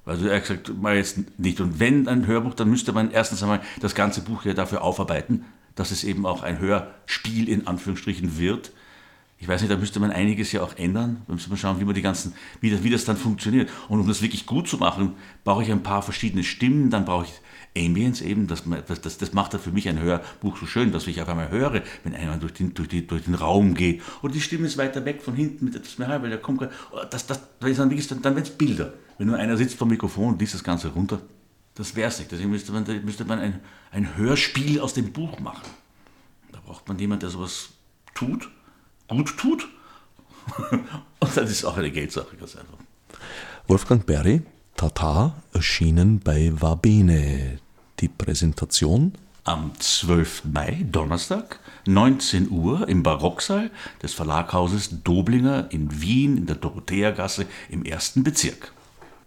[SPEAKER 2] Also er hat gesagt, mal jetzt nicht. Und wenn ein Hörbuch, dann müsste man erstens einmal das ganze Buch ja dafür aufarbeiten, dass es eben auch ein Hörspiel in Anführungsstrichen wird. Ich weiß nicht, da müsste man einiges ja auch ändern. Da müsste man schauen, wie man die ganzen, wie das, wie das dann funktioniert. Und um das wirklich gut zu machen, brauche ich ein paar verschiedene Stimmen, dann brauche ich Ambience eben, das, das, das macht für mich ein Hörbuch so schön, dass ich auf einmal höre, wenn einer durch den, durch, die, durch den Raum geht und die Stimme ist weiter weg von hinten mit etwas mehr, weil der kommt, oh, das, das, das dann dann, dann wird es Bilder. Wenn nur einer sitzt vom Mikrofon und liest das Ganze runter, das wäre es nicht. Deswegen müsste man, müsste man ein, ein Hörspiel aus dem Buch machen. Da braucht man jemanden, der sowas tut, gut tut. und das ist auch eine Geldsache, ganz einfach.
[SPEAKER 1] Wolfgang Berry, Tata, erschienen bei Wabene. Die Präsentation?
[SPEAKER 2] Am 12. Mai, Donnerstag, 19 Uhr im Barocksaal des Verlaghauses Doblinger in Wien in der Dorotheagasse im ersten Bezirk.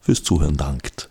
[SPEAKER 1] Fürs Zuhören dankt